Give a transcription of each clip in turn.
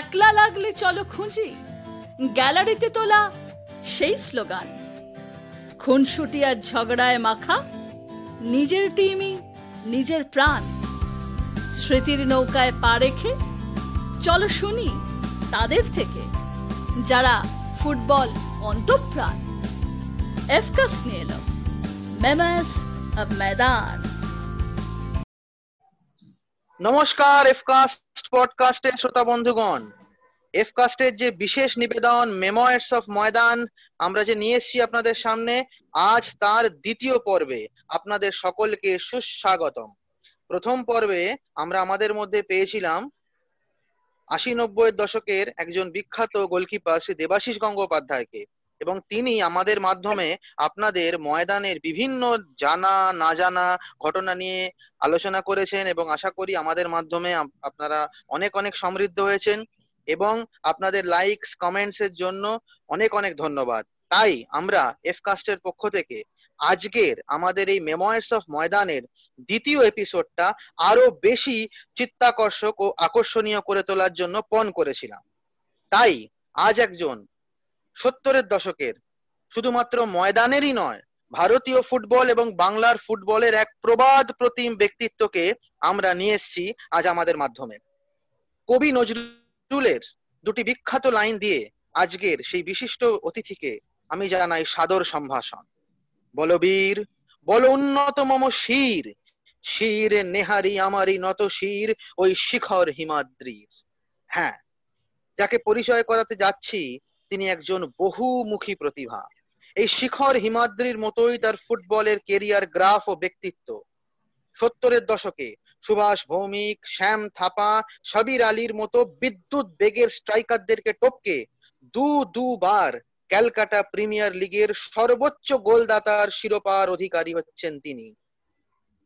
একলা লাগলে চলো খুঁজি। গ্যালারিতে তোলা সেই স্লোগান। খুনসুটি আর ঝগড়ায় মাখা নিজের টিমই নিজের প্রাণ। স্মৃতির নৌকায় পা রেখে চলো শুনি তাদের থেকে, যারা ফুটবল অন্তঃপ্রাণ। এফকাস নিয়ে এলো মেমাস ময়দান নমস্কার এফকাস্ট পডকাস্টের শ্রোতা বন্ধুগণ এফকাস্টের যে বিশেষ নিবেদন অফ ময়দান আমরা যে নিয়ে আপনাদের সামনে, আজ তার দ্বিতীয় পর্বে আপনাদের সকলকে সুস্বাগতম। প্রথম পর্বে আমরা আমাদের মধ্যে পেয়েছিলাম আশি নব্বই দশকের একজন বিখ্যাত গোলকিপার, শ্রী দেবাশিস গঙ্গোপাধ্যায়কে। এবং তিনি আমাদের মাধ্যমে আপনাদের ময়দানের বিভিন্ন জানা, না জানা ঘটনা নিয়ে আলোচনা করেছেন এবং আশা করি আমাদের মাধ্যমে আপনারা অনেক অনেক সমৃদ্ধ হয়েছেন এবং আপনাদের লাইকস কমেন্টস এর জন্য অনেক অনেক ধন্যবাদ। তাই আমরা এফ কাস্টের পক্ষ থেকে আজকের আমাদের এই মেমোয়ার্স অফ ময়দানের দ্বিতীয় এপিসোডটা আরও বেশি চিত্তাকর্ষক ও আকর্ষণীয় করে তোলার জন্য পণ করেছিলাম। তাই আজ একজন সত্তরের দশকের। শুধুমাত্র ময়দানেরই নয়, ভারতীয় ফুটবল এবং বাংলার ফুটবলের এক প্রবাদ প্রতিম ব্যক্তিত্বকে আমরা নিয়ে এসেছি আজ আমাদের মাধ্যমে। কবি নজরুলের দুটি বিখ্যাত লাইন দিয়ে আজকের সেই বিশিষ্ট অতিথিকে আমি জানাই সাদর সম্ভাষণ। বলবীর বল উন্নত মম শির শির নেহারি আমারি নত শির, ওই শিখর হিমাদ্রির। হ্যাঁ যাকে পরিচয় করাতে যাচ্ছি তিনি একজন বহুমুখী প্রতিভা। এই শিখর হিমাদ্রির মতোই তার ফুটবলের কেরিয়ার গ্রাফ ও ব্যক্তিত্ব। সত্তরের দশকে সুভাষ ভৌমিক, শ্যাম থাপা, সাবির আলীর মতো বিদ্যুৎ বেগের স্ট্রাইকারদেরকে টপকে দু দুবার ক্যালকাটা প্রিমিয়ার লিগের সর্বোচ্চ গোলদাতার শিরোপার অধিকারী হচ্ছেন তিনি।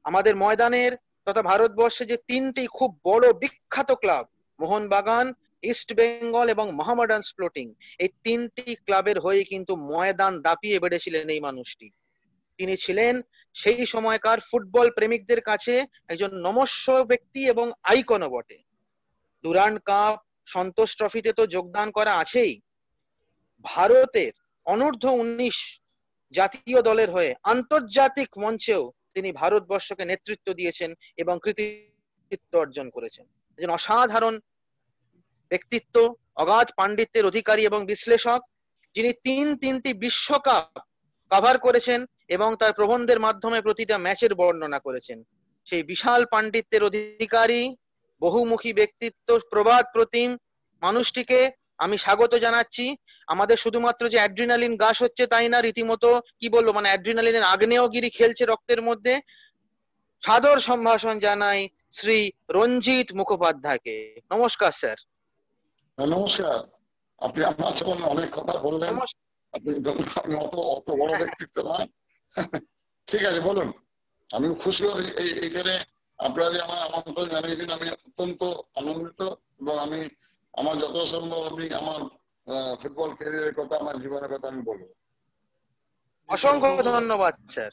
আমাদের ময়দানের তথা ভারতবর্ষে যে তিনটি খুব বড় বিখ্যাত ক্লাব, মোহনবাগান ইস্ট বেঙ্গল এবং মোহামেডান স্প্লোটিং এই তিনটি ক্লাবের হয়ে কিন্তু ময়দান দাপিয়ে বেড়েছিলেন এই মানুষটি। তিনি ছিলেন সেই সময়কার ফুটবল প্রেমিকদের কাছে একজন নমস্য ব্যক্তি এবং আইকনও বটে। ডুরান্ড কাপ, সন্তোষ ট্রফিতে তো যোগদান করা আছেই। ভারতের অনূর্ধ্ব উনিশ জাতীয় দলের হয়ে আন্তর্জাতিক মঞ্চেও তিনি ভারতবর্ষকে নেতৃত্ব দিয়েছেন এবং কৃতিত্ব অর্জন করেছেন। একজন অসাধারণ ব্যক্তিত্ব, অগাধ পাণ্ডিত্যের অধিকারী এবং বিশ্লেষক, যিনি তিন তিনটি বিশ্বকাপ কভার করেছেন এবং তার প্রবন্ধের মাধ্যমে প্রতিটা ম্যাচের বর্ণনা করেছেন। সেই বিশাল পাণ্ডিত্যের অধিকারী, বহুমুখী ব্যক্তিত্ব, প্রবাদ প্রতিম মানুষটিকে আমি স্বাগত জানাচ্ছি। আমাদের শুধুমাত্র যে অ্যাড্রিনালিন গাছ হচ্ছে তাই না, রীতিমতো কি বলব মানে অ্যাড্রিনালিনের আগ্নেয়গিরি খেলছে রক্তের মধ্যে। সাদর সম্ভাষণ জানাই শ্রী রঞ্জিত মুখোপাধ্যায়কে। নমস্কার, স্যার। নমস্কার। আপনি আমার যেমন অনেক কথা বললেন। আপনি আমি অত অত বড় ব্যক্তিত্ব নয়। ঠিক আছে বলুন। আমি খুশি হই এই এখানে আপনারা যে আমার আমন্ত্রণ জানিয়েছেন আমি অত্যন্ত আনন্দিত এবং আমি আমার যত সম্ভব আমি আমার ফুটবল ক্যারিয়ারের কথা আমার জীবনের কথা আমি বলব। অসংখ্য ধন্যবাদ স্যার।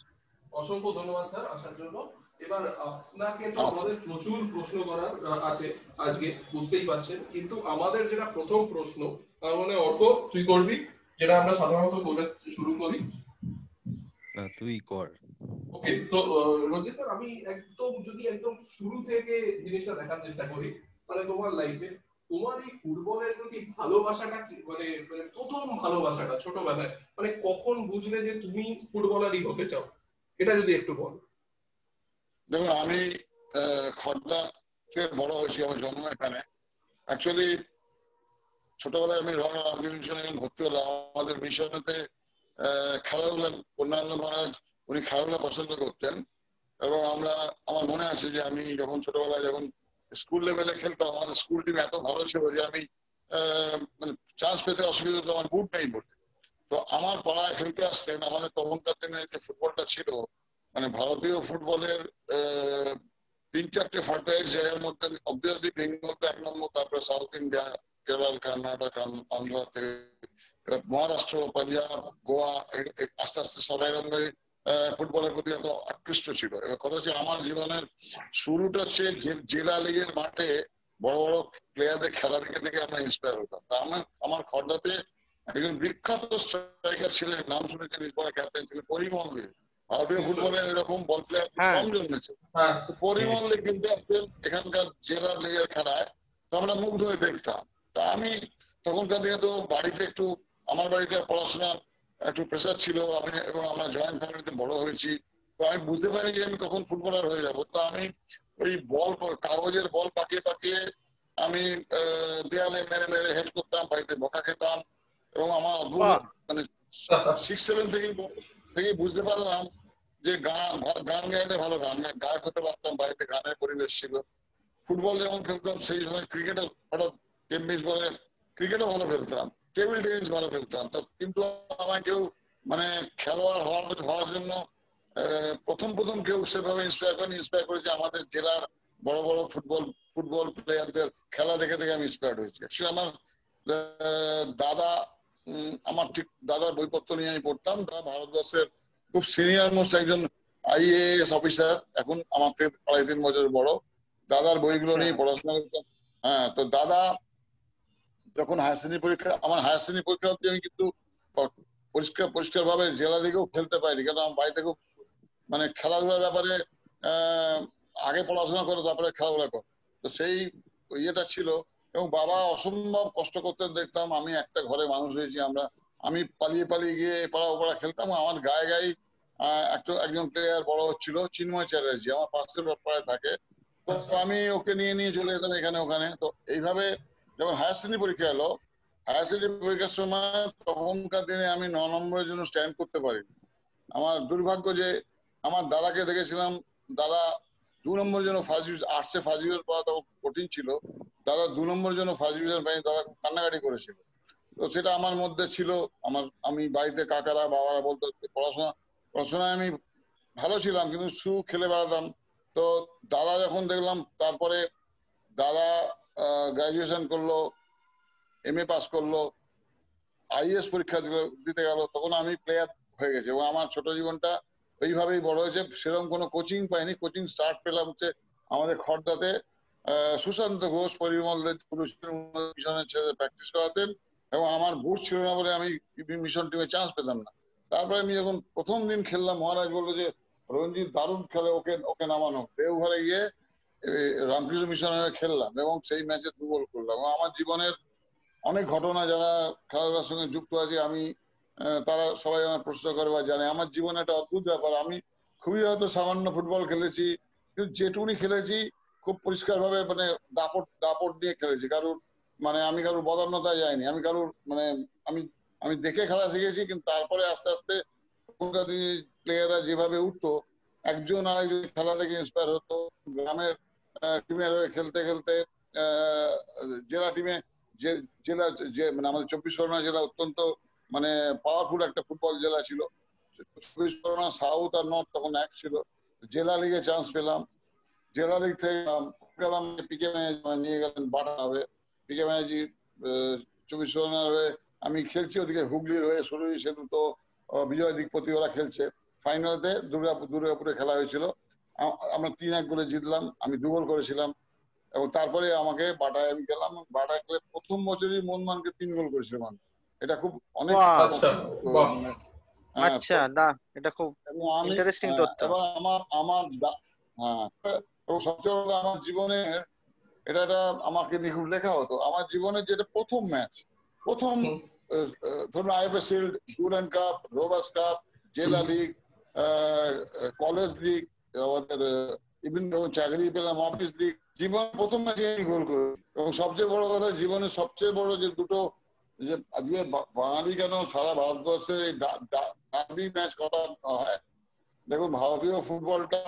অসংখ্য ধন্যবাদ স্যার আসার জন্য। এবার আপনাকে তো আচ্ছা। আমাদের প্রচুর প্রশ্ন করার আছে আজকে বুঝতেই পারছেন। কিন্তু আমাদের যেটা প্রথম প্রশ্ন তার মানে অর্ক তুই করবি? যেটা আমরা সাধারণত করে শুরু করি। তুই কর। ওকে তো রঞ্জিত স্যার আমি একদম যদি একদম শুরু থেকে জিনিসটা দেখার চেষ্টা করি মানে তোমার লাইফে তোমার এই ফুটবলের প্রতি ভালোবাসাটা কি? মানে মানে প্রথম ভালোবাসাটা ছোটবেলায় মানে কখন বুঝলে যে তুমি ফুটবলারই হতে চাও? এটা যদি একটু বল। দেখুন, আমি বড় হয়েছি আমার জন্ম এখানে। অ্যাকচুয়ালি ছোটবেলায় আমি মিশনে ভর্তি হলাম, আমাদের মিশনেতে অন্যান্য মহারাজ, উনি খেলাধুলা পছন্দ করতেন। এবং আমরা, আমার মনে আছে যে আমি যখন ছোটবেলায় যখন স্কুল লেভেলে খেলতাম আমার স্কুল টিম এত ভালো ছিল যে আমি মানে চান্স পেতে অসুবিধা হতো, আমার বুট নেই বলতে তো আমার পাড়ায় খেলতে আসতেন, আমাদের তখনকার দিনে যে ফুটবলটা ছিল মানে ভারতীয় ফুটবলের তিন চারটে ফ্রাঞ্চাইজ জায়গার মধ্যে অবভিয়াসলি বেঙ্গলতে এক নম্বর, তারপরে সাউথ ইন্ডিয়া কেরল, কর্ণাটক আন্ধ্র মহারাষ্ট্র, পাঞ্জাব, গোয়া আস্তে আস্তে সবাই ফুটবলের প্রতি এত আকৃষ্ট ছিল। এবার কথা হচ্ছে আমার জীবনের শুরুটা হচ্ছে জেলা লিগের মাঠে বড় বড় প্লেয়ারদের খেলা দেখে দেখে আমরা ইন্সপায়ার হতাম। তা আমার আমার খর্দাতে একজন বিখ্যাত স্ট্রাইকার ছিলেন, নাম শুনেছেন ক্যাপ্টেন ছিলেন, পরিমল দে। ফুটবলে এরকম বল প্লেয়ার হ্যাঁ। কম জন্মেছে হ্যাঁ। পরিমল কিন্তু আসতেন এখানকার জেলার লিগের খেলায় তো আমরা মুগ্ধ হয়ে দেখতাম। তা আমি তখনকার দিনে তো বাড়িতে একটু আমার বাড়িতে পড়াশোনা একটু প্রেশার ছিল আমি এবং আমরা জয়েন্ট ফ্যামিলিতে বড় হয়েছি। তো আমি বুঝতে পারি যে আমি কখন ফুটবলার হয়ে যাব। তো আমি ওই বল কাগজের বল পাকিয়ে পাকিয়ে আমি আহ, দেয়ালে মেরে মেরে হেড করতাম বাড়িতে বকা খেতাম এবং আমার অদ্ভুত মানে সিক্স সেভেন থেকে থেকে বুঝতে পারলাম যে গান গান গাইলে ভালো গান গায়ক হতে পারতাম, বাড়িতে গানের পরিবেশ ছিল। ফুটবল যেমন খেলতাম, সেই সময় ক্রিকেটও হঠাৎ টেনিস বলে ক্রিকেটও ভালো খেলতাম টেবিল টেনিস ভালো খেলতাম। কিন্তু আমায় কেউ মানে খেলোয়াড় হওয়ার হওয়ার জন্য প্রথম প্রথম কেউ সেভাবে ইন্সপায়ার করেন। ইন্সপায়ার করেছে আমাদের জেলার বড় বড় ফুটবল ফুটবল প্লেয়ারদের খেলা দেখে দেখে আমি ইন্সপায়ার্ড হয়েছি। Actually আমার দাদা আমার ঠিক দাদার বইপত্র নিয়ে আমি পড়তাম। দাদা ভারতবর্ষের খুব সিনিয়র মোস্ট একজন আইএএস অফিসার এখন আমার থেকে আড়াই তিন বছর বড়। দাদার বইগুলো নিয়ে পড়াশোনা করতাম হ্যাঁ তো দাদা যখন হায়ার শ্রেণি পরীক্ষা আমার হায়ার শ্রেণি পরীক্ষা অব্দি আমি কিন্তু পরিষ্কার পরিষ্কার ভাবে জেলা লিগেও খেলতে পারিনি। কারণ আমার বাড়িতে খুব মানে খেলাধুলার ব্যাপারে আহ, আগে পড়াশোনা করো তারপরে খেলাধুলা কর। তো সেই ইয়েটা ছিল। এবং বাবা অসম্ভব কষ্ট করতেন। দেখতাম আমি একটা ঘরে মানুষ হয়েছি আমরা আমি পালিয়ে পালিয়ে গিয়ে এপাড়া ওপাড়া খেলতাম, আমার গায়ে গায়ে একজন প্লেয়ার বড় হচ্ছিল চিন্ময় চ্যাটার্জি, আমার পাশের পাড়ায় থাকে। তো আমি ওকে নিয়ে নিয়ে চলে যেতাম এখানে, ওখানে। তো এইভাবে যখন হায়ার শ্রেণি পরীক্ষা এলো হায়ার শ্রেণি পরীক্ষার সময় তখনকার দিনে আমি ন নম্বরের জন্য স্ট্যান্ড করতে পারি আমার দুর্ভাগ্য যে আমার দাদাকে দেখেছিলাম, দাদা দু নম্বরের জন্য ফার্স্ট ডিভিশন আর্টসে ফার্স্ট ডিভিশন পাওয়া তখন কঠিন ছিল। দাদা দু নম্বরের জন্য ফার্স্ট ডিভিশন পাইনি দাদা কান্নাকাটি করেছিল। তো সেটা আমার মধ্যে ছিল। আমার, আমি বাড়িতে কাকারা, বাবারা বলতো পড়াশোনা, পড়াশোনায় আমি ভালো ছিলাম, কিন্তু শুধু খেলে বেড়াতাম। তো দাদা যখন দেখলাম, তারপরে দাদা গ্রাজুয়েশন করল এম এ পাস করল আইএস পরীক্ষা দিল, দিতে গেল, তখন আমি প্লেয়ার হয়ে গেছি এবং আমার ছোট জীবনটা ওইভাবেই বড় হয়েছে। সেরকম কোনো কোচিং পাইনি। কোচিং স্টার্ট পেলাম হচ্ছে আমাদের খড়দাতে সুশান্ত ঘোষ, পরিমল দে মিশনের ছেলে প্র্যাকটিস করাতেন। এবং আমার বুট ছিল না বলে আমি মিশন টিমে চান্স পেতাম না। তারপরে আমি যখন প্রথম দিন খেললাম, মহারাজ বলল যে, রঞ্জিত দারুণ খেলে, ওকে ওকে নামানো। দেওঘরে গিয়ে রামকৃষ্ণ মিশনের খেললাম এবং সেই ম্যাচে দু গোল করলাম। আমার জীবনের অনেক ঘটনা যারা খেলাধুলার সঙ্গে যুক্ত আছে, আমি তারা সবাই আমার প্রশ্ন করে বা জানে। আমার জীবনে একটা অদ্ভুত ব্যাপার, আমি খুবই হয়তো সামান্য ফুটবল খেলেছি, কিন্তু যেটুকুনি খেলেছি, খুব পরিষ্কার ভাবে মানে দাপট দাপট নিয়ে খেলেছি। কারোর মানে আমি কারোর বদান্যতায় যাইনি। আমি কারোর মানে আমি আমি দেখে খেলা শিখেছি, কিন্তু তারপরে আস্তে আস্তে প্লেয়াররা যেভাবে উঠতো, একজন আরেকজন খেলা দেখে ইন্সপায়ার হতো। গ্রামের টিমের খেলতে খেলতে জেলা টিমে যে, জেলা, যে মানে আমাদের চব্বিশ পরগনা জেলা অত্যন্ত মানে পাওয়ারফুল একটা ফুটবল জেলা ছিল। চব্বিশ পরগনা সাউথ আর নর্থ তখন এক ছিল। জেলা লিগে চান্স পেলাম। জেলা লিগ থেকে নিয়ে গেলেন বাটা হবে। পিকে ম্যাজি চব্বিশ পরগনার হয়ে আমি খেলছি ওদিকে হুগলির হয়ে সুরজি সেতু তো বিজয় দিকপতি ওরা খেলছে। ফাইনালতে দুর্গাপুর দুর্গাপুরে খেলা হয়েছিল। আমরা তিন এক গোলে জিতলাম আমি দু গোল করেছিলাম। এবং তারপরে আমাকে বাটায় আমি গেলাম বাটায় গেলে প্রথম বছরই মোহনমানকে তিন গোল করেছিলাম এটা খুব অনেক আচ্ছা। হ্যাঁ, আচ্ছা এটা খুব হ্যাঁ, তথ্য। আমার আমার হ্যাঁ সবচেয়ে আমার জীবনে এটা আমাকে নিয়ে খুব লেখা হতো। আমার জীবনের যেটা প্রথম ম্যাচ প্রথম ধরুন IFA shield Durand cup Rovers cup জেলা লিগ কলেজ লিগ আমাদের ইভিন চাকরি পেলাম অফিস লিগ জীবন প্রথম ম্যাচে গোল করি। এবং সবচেয়ে বড় কথা জীবনের সবচেয়ে বড় যে দুটো যে আজকে বাঙালি কেন সারা ভারতবর্ষে ডার্বি ম্যাচ কথা হয়? দেখুন ভারতীয় ফুটবলটা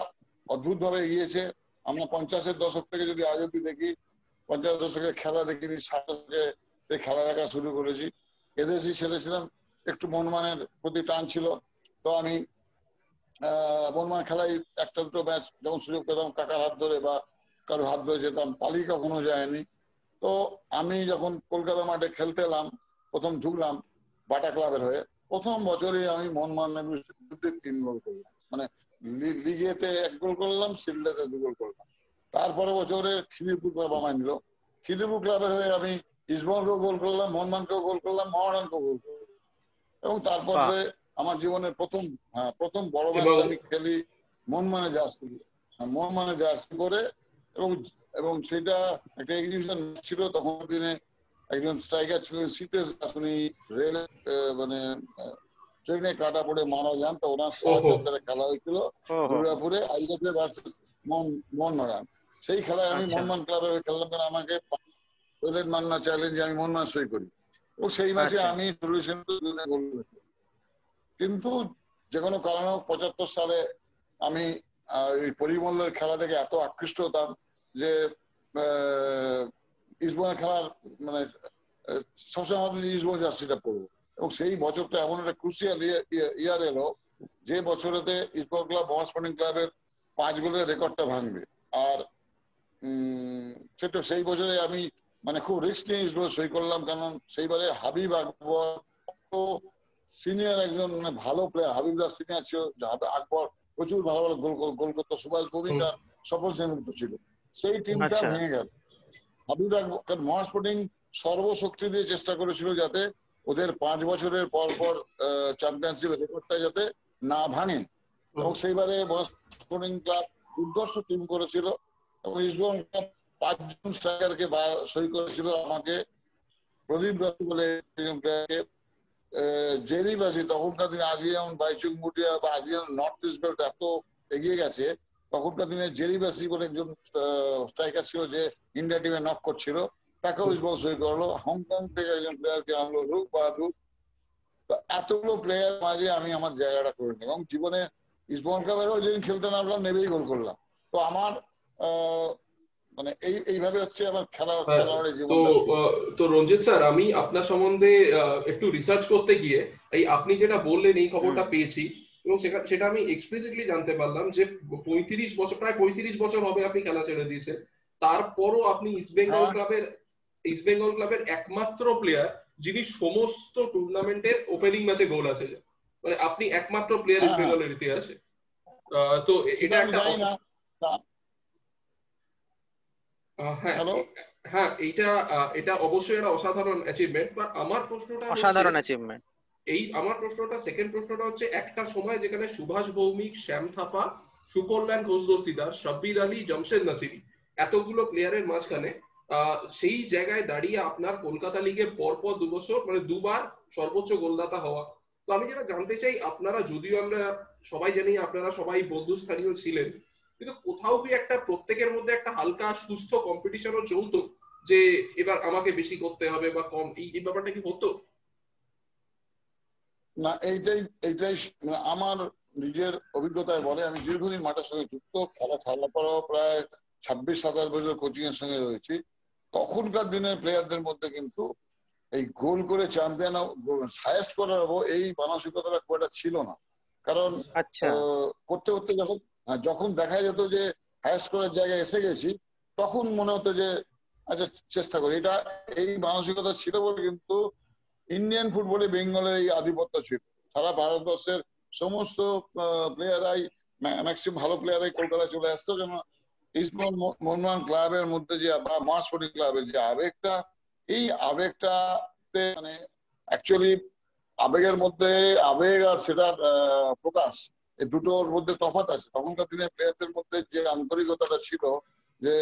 অদ্ভুত ভাবে এগিয়েছে। আমরা পঞ্চাশের দশক থেকে যদি আজ অব্দি দেখি, পঞ্চাশ দশকে খেলা দেখিনি ষাট দশকে খেলা দেখা শুরু করেছি। এদেশি ছেলে ছিলাম, একটু মনমানের প্রতি টান ছিল। তো আমি মনমান খেলায় একটা দুটো ম্যাচ যখন সুযোগ পেতাম, কাকার হাত ধরে বা কারও হাত ধরে যেতাম পালিয়ে কখনো যায়নি। তো আমি যখন কলকাতা মাঠে খেলতে এলাম, প্রথম ঢুকলাম বাটা ক্লাবের হয়ে, প্রথম বছরই আমি মনমানের বিরুদ্ধে তিন গোল করলাম। মানে লিগেতে এক গোল করলাম সিলডাতে দু গোল করলাম। তারপরে বছরে খিদিরপুর ক্লাব আমায় নিল। খিদিপুর ক্লাবের হয়ে আমি ইসবঙ্গকেও গোল করলাম মোহনবানকেও গোল করলাম মহারানকেও গোল করলাম। এবং তারপরে আমার জীবনের প্রথম হ্যাঁ প্রথম বড় ম্যাচ আমি খেলি মোহনমানে জার্সি হ্যাঁ, মোহনমানে জার্সি করে এবং এবং সেটা একটা এক্সিবিশন ছিল তখন দিনে একজন স্ট্রাইকার ছিলেন শীতেশ দাস উনি রেল মানে ট্রেনে কাটা পড়ে মারা যান তো ওনার সাহায্যে খেলা হয়েছিল। দুর্গাপুরে আইজাপে ভার্সেস মোহনবাগান সেই খেলায় আমি আচ্ছা। মোহনবাগান ক্লাবের হয়ে খেললাম কারণ আমাকে সৈলেন মান্না চ্যালেঞ্জ আমি মোহনবাগান সই করি। ও সেই ম্যাচে আচ্ছা। আমি সলিউশন কিন্তু যে কোনো কারণে পঁচাত্তর সালে আমি এই পরিমল্লের খেলা থেকে এত আকৃষ্ট হতাম যে ইসবনের খেলার মানে সবসময় ইসবন জার্সিটা পড়ব এবং সেই বছরটা এমন একটা ক্রুশিয়াল ইয়ার এলো যে বছরেতে ইস্পোর্ট ক্লাব মহাস স্পোর্টিং ক্লাবের পাঁচ গোলের রেকর্ডটা ভাঙবে। আর সেটা সেই বছরে আমি মানে খুব রিস্ক নিয়ে ইসবল সই করলাম কারণ সেইবারে হাবিব আকবর সিনিয়র একজন মানে ভালো প্লেয়ার হাবিব দাস সিনিয়র ছিল হাবিব আকবর প্রচুর ভালো ভালো গোল গোল- করতো সুভাষ ভৌমিক আর সফল সেনগুপ্ত ছিল। সেই টিমটা আচ্ছা। ভেঙে গেল। হাবিব আকবর মহা স্পোর্টিং সর্বশক্তি দিয়ে চেষ্টা করেছিল যাতে ওদের পাঁচ বছরের পর পর চ্যাম্পিয়নশিপ রেকর্ডটা যাতে না ভাঙে এবং সেইবারে স্পোর্টিং ক্লাব দুর্দর্শ টিম করেছিল এবং ইস্টবেঙ্গল ক্লাব পাঁচজন স্ট্রাইকারকে সই করেছিল আমাকে। প্রদীপ রাজু বলে প্লেয়ারকে জেরি বাসি তখনকার দিনে আজকে যেমন বাইচুং মুটিয়া বা আজকে নর্থ ইস্ট বেল্ট এত এগিয়ে গেছে তখনকার দিনে জেরি বাসি বলে একজন স্ট্রাইকার ছিল যে ইন্ডিয়া টিমে নক করছিল। তাকেও সই করল। হংকং থেকে একজন প্লেয়ারকে আনলো রূপ বাহাদুর। এতগুলো প্লেয়ার মাঝে আমি আমার জায়গাটা করে নিলাম এবং জীবনে ইসবল ক্লাবেরও যেদিন খেলতে নামলাম নেবেই গোল করলাম। তো আমার মানে এই এইভাবে হচ্ছে আমার খেলা হ্যাঁ, তো তো রঞ্জিত স্যার আমি আপনার সম্বন্ধে একটু রিসার্চ করতে গিয়ে এই আপনি যেটা বললেন এই খবরটা পেয়েছি এবং সেটা- সেটা আমি এক্সপ্লিসিটলি জানতে পারলাম যে পঁয়ত্রিশ বছর প্রায় পঁয়ত্রিশ বছর হবে আপনি খেলা ছেড়ে দিয়েছেন। তারপরও আপনি ইস্ট বেঙ্গল। ক্লাবের ইস্ট বেঙ্গল ক্লাবের একমাত্র প্লেয়ার যিনি সমস্ত টুর্নামেন্টের ওপেনিং ম্যাচে গোল আছে মানে আপনি একমাত্র প্লেয়ার ইস্ট হ্যাঁ। বেঙ্গলের ইতিহাসে। তো এটা একটা হ্যাঁ হ্যাঁ এইটা আহ, এটা অবশ্যই একটা অসাধারণ অ্যাচিভমেন্ট বাট আমার প্রশ্নটা অসাধারণ অ্যাচিভমেন্ট এই আমার প্রশ্নটা সেকেন্ড প্রশ্নটা হচ্ছে একটা সময় যেখানে সুভাষ ভৌমিক শ্যাম থাপা সুকল্যাণ ঘোষ দস্তিদার শব্বির আলী জমশেদ নাসিরি এতগুলো প্লেয়ারের মাঝখানে সেই জায়গায় দাঁড়িয়ে আপনার কলকাতা লিগে পরপর দু বছর মানে দুবার সর্বোচ্চ গোলদাতা হওয়া। তো আমি যেটা জানতে চাই, আপনারা যদিও আমরা সবাই জানি, আপনারা সবাই বন্ধুস্থানীয় ছিলেন, কিন্তু কোথাও কি একটা প্রত্যেকের মধ্যে একটা হালকা সুস্থ কম্পিটিশনও চলতো যে এবার আমাকে বেশি করতে হবে বা কম, এই ব্যাপারটা কি হতো? না, এইটাই এইটাই আমার নিজের অভিজ্ঞতায় বলে, আমি দীর্ঘদিন মাঠের সঙ্গে যুক্ত, খেলা ছাড়ার পরও প্রায় ছাব্বিশ সাতাশ বছর কোচিং এর সঙ্গে রয়েছি। তখনকার দিনের প্লেয়ারদের মধ্যে কিন্তু এই গোল করে চ্যাম্পিয়ন হায়েস্ট করার এই মানসিকতাটা খুব একটা ছিল না। কারণ আচ্ছা। করতে করতে যখন হ্যাঁ, যখন দেখা যেত যে হায়ার স্কোরের জায়গায় এসে গেছি তখন মনে হতো যে আচ্ছা চেষ্টা করি। এটা এই মানসিকতা ছিল বলে কিন্তু ইন্ডিয়ান ফুটবলে বেঙ্গলের এই আধিপত্য ছিল। সারা ভারতবর্ষের সমস্ত প্লেয়ারাই ম্যাক্সিমাম ভালো প্লেয়ারাই কলকাতায় চলে আসতো যেন ইস্টবেঙ্গল মো- মোহনবাগান ক্লাবের মধ্যে যে বা মার্চ স্পোর্টিং ক্লাবের যে আবেগটা এই আবেগটাতে মানে অ্যাকচুয়ালি আবেগের মধ্যে আবেগ আর সেটার প্রকাশ এই দুটোর মধ্যে তফাৎ আছে। তখনকার দিনে প্লেয়ারদের মধ্যে যে আন্তরিকতাটা ছিল যে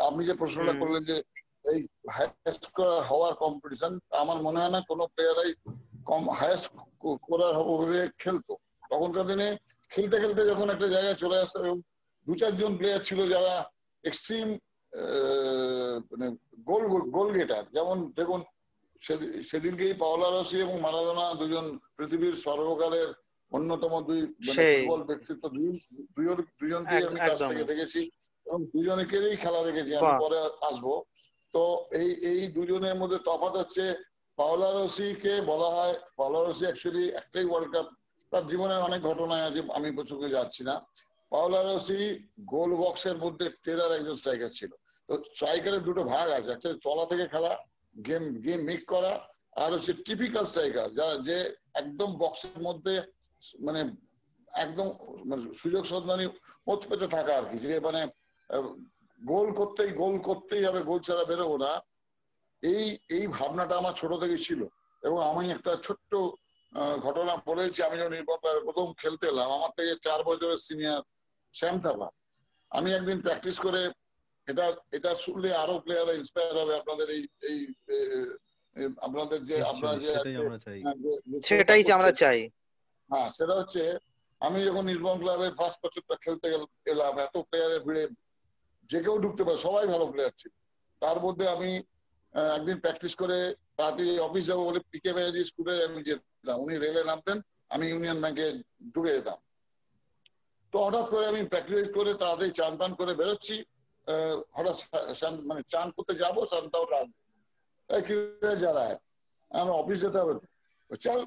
আপনি যে প্রশ্নটা করলেন যে এই হায়েস্ট হওয়ার কম্পিটিশন আমার মনে হয় না কোনো প্লেয়ারাই কম হায়েস্ট করার হবে খেলতো। তখনকার দিনে খেলতে খেলতে যখন একটা জায়গায় চলে আসতো এবং দু চারজন প্লেয়ার ছিল যারা এক্সট্রিম মানে গোল গোল গেটার যেমন দেখুন সেদিনকেই পাওলা রসি এবং মারাদোনা দুজন পৃথিবীর সর্বকালের অন্যতম দুই মানে ফুটবল ব্যক্তিত্ব। দুই দুজন আমি কাছ থেকে দেখেছি এবং দুজনকেই খেলা দেখেছি আমি পরে আসব। তো এই এই দুজনের মধ্যে তফাৎ হচ্ছে পাওলা রসিকে বলা হয় পাওলা রসি অ্যাকচুয়ালি একটাই ওয়ার্ল্ড কাপ তার জীবনে অনেক ঘটনায় আছে আমি প্রচুর যাচ্ছি না। পাওলা রসি গোল বক্সের মধ্যে টেরার একজন স্ট্রাইকার ছিল। তো স্ট্রাইকারের দুটো ভাগ আছে, একটা তলা থেকে খেলা গেম গেম মেক করা, আর হচ্ছে টিপিক্যাল স্ট্রাইকার যা যে একদম বক্সের মধ্যে মানে একদম মানে সুযোগ সন্ধানী ওত পেতে থাকা আর কি, যে মানে গোল করতেই গোল করতেই হবে গোল ছাড়া বেরোবো না, এই এই ভাবনাটা আমার ছোট থেকে ছিল। এবং আমি একটা ছোট্ট ঘটনা বলেছি, আমি যখন নির্বাণ প্রথম খেলতে এলাম, আমার থেকে চার বছরের সিনিয়র শ্যাম থাপা আমি একদিন প্র্যাকটিস করে এটা এটা শুনলে আরও প্লেয়াররা ইন্সপায়ার হবে আপনাদের এই এই আপনাদের যে আপনারা যে সেটাই আমরা চাই। হ্যাঁ। চাই। হ্যাঁ সেটা হচ্ছে আমি যখন নির্মল ক্লাবে ফার্স্ট বছরটা খেলতে গেল- এলাম এত প্লেয়ারের ভিড়ে যে কেউ ঢুকতে পারে সবাই ভালো প্লেয়ার ছিল। তার মধ্যে আমি একদিন প্র্যাকটিস করে তাড়াতাড়ি অফিস যাব বলে পিকে ব্যানার্জি স্কুলে আমি যেতাম উনি রেলে নামতেন আমি ইউনিয়ন ব্যাংকে ঢুকে যেতাম। তো হঠাৎ করে আমি প্র্যাকটিস করে তাড়াতাড়ি চান টান করে বেরোচ্ছি হঠাৎ মানে চান করতে যাব, সান্তাও রাত যারা আমার অফিস যেতে হবে। চল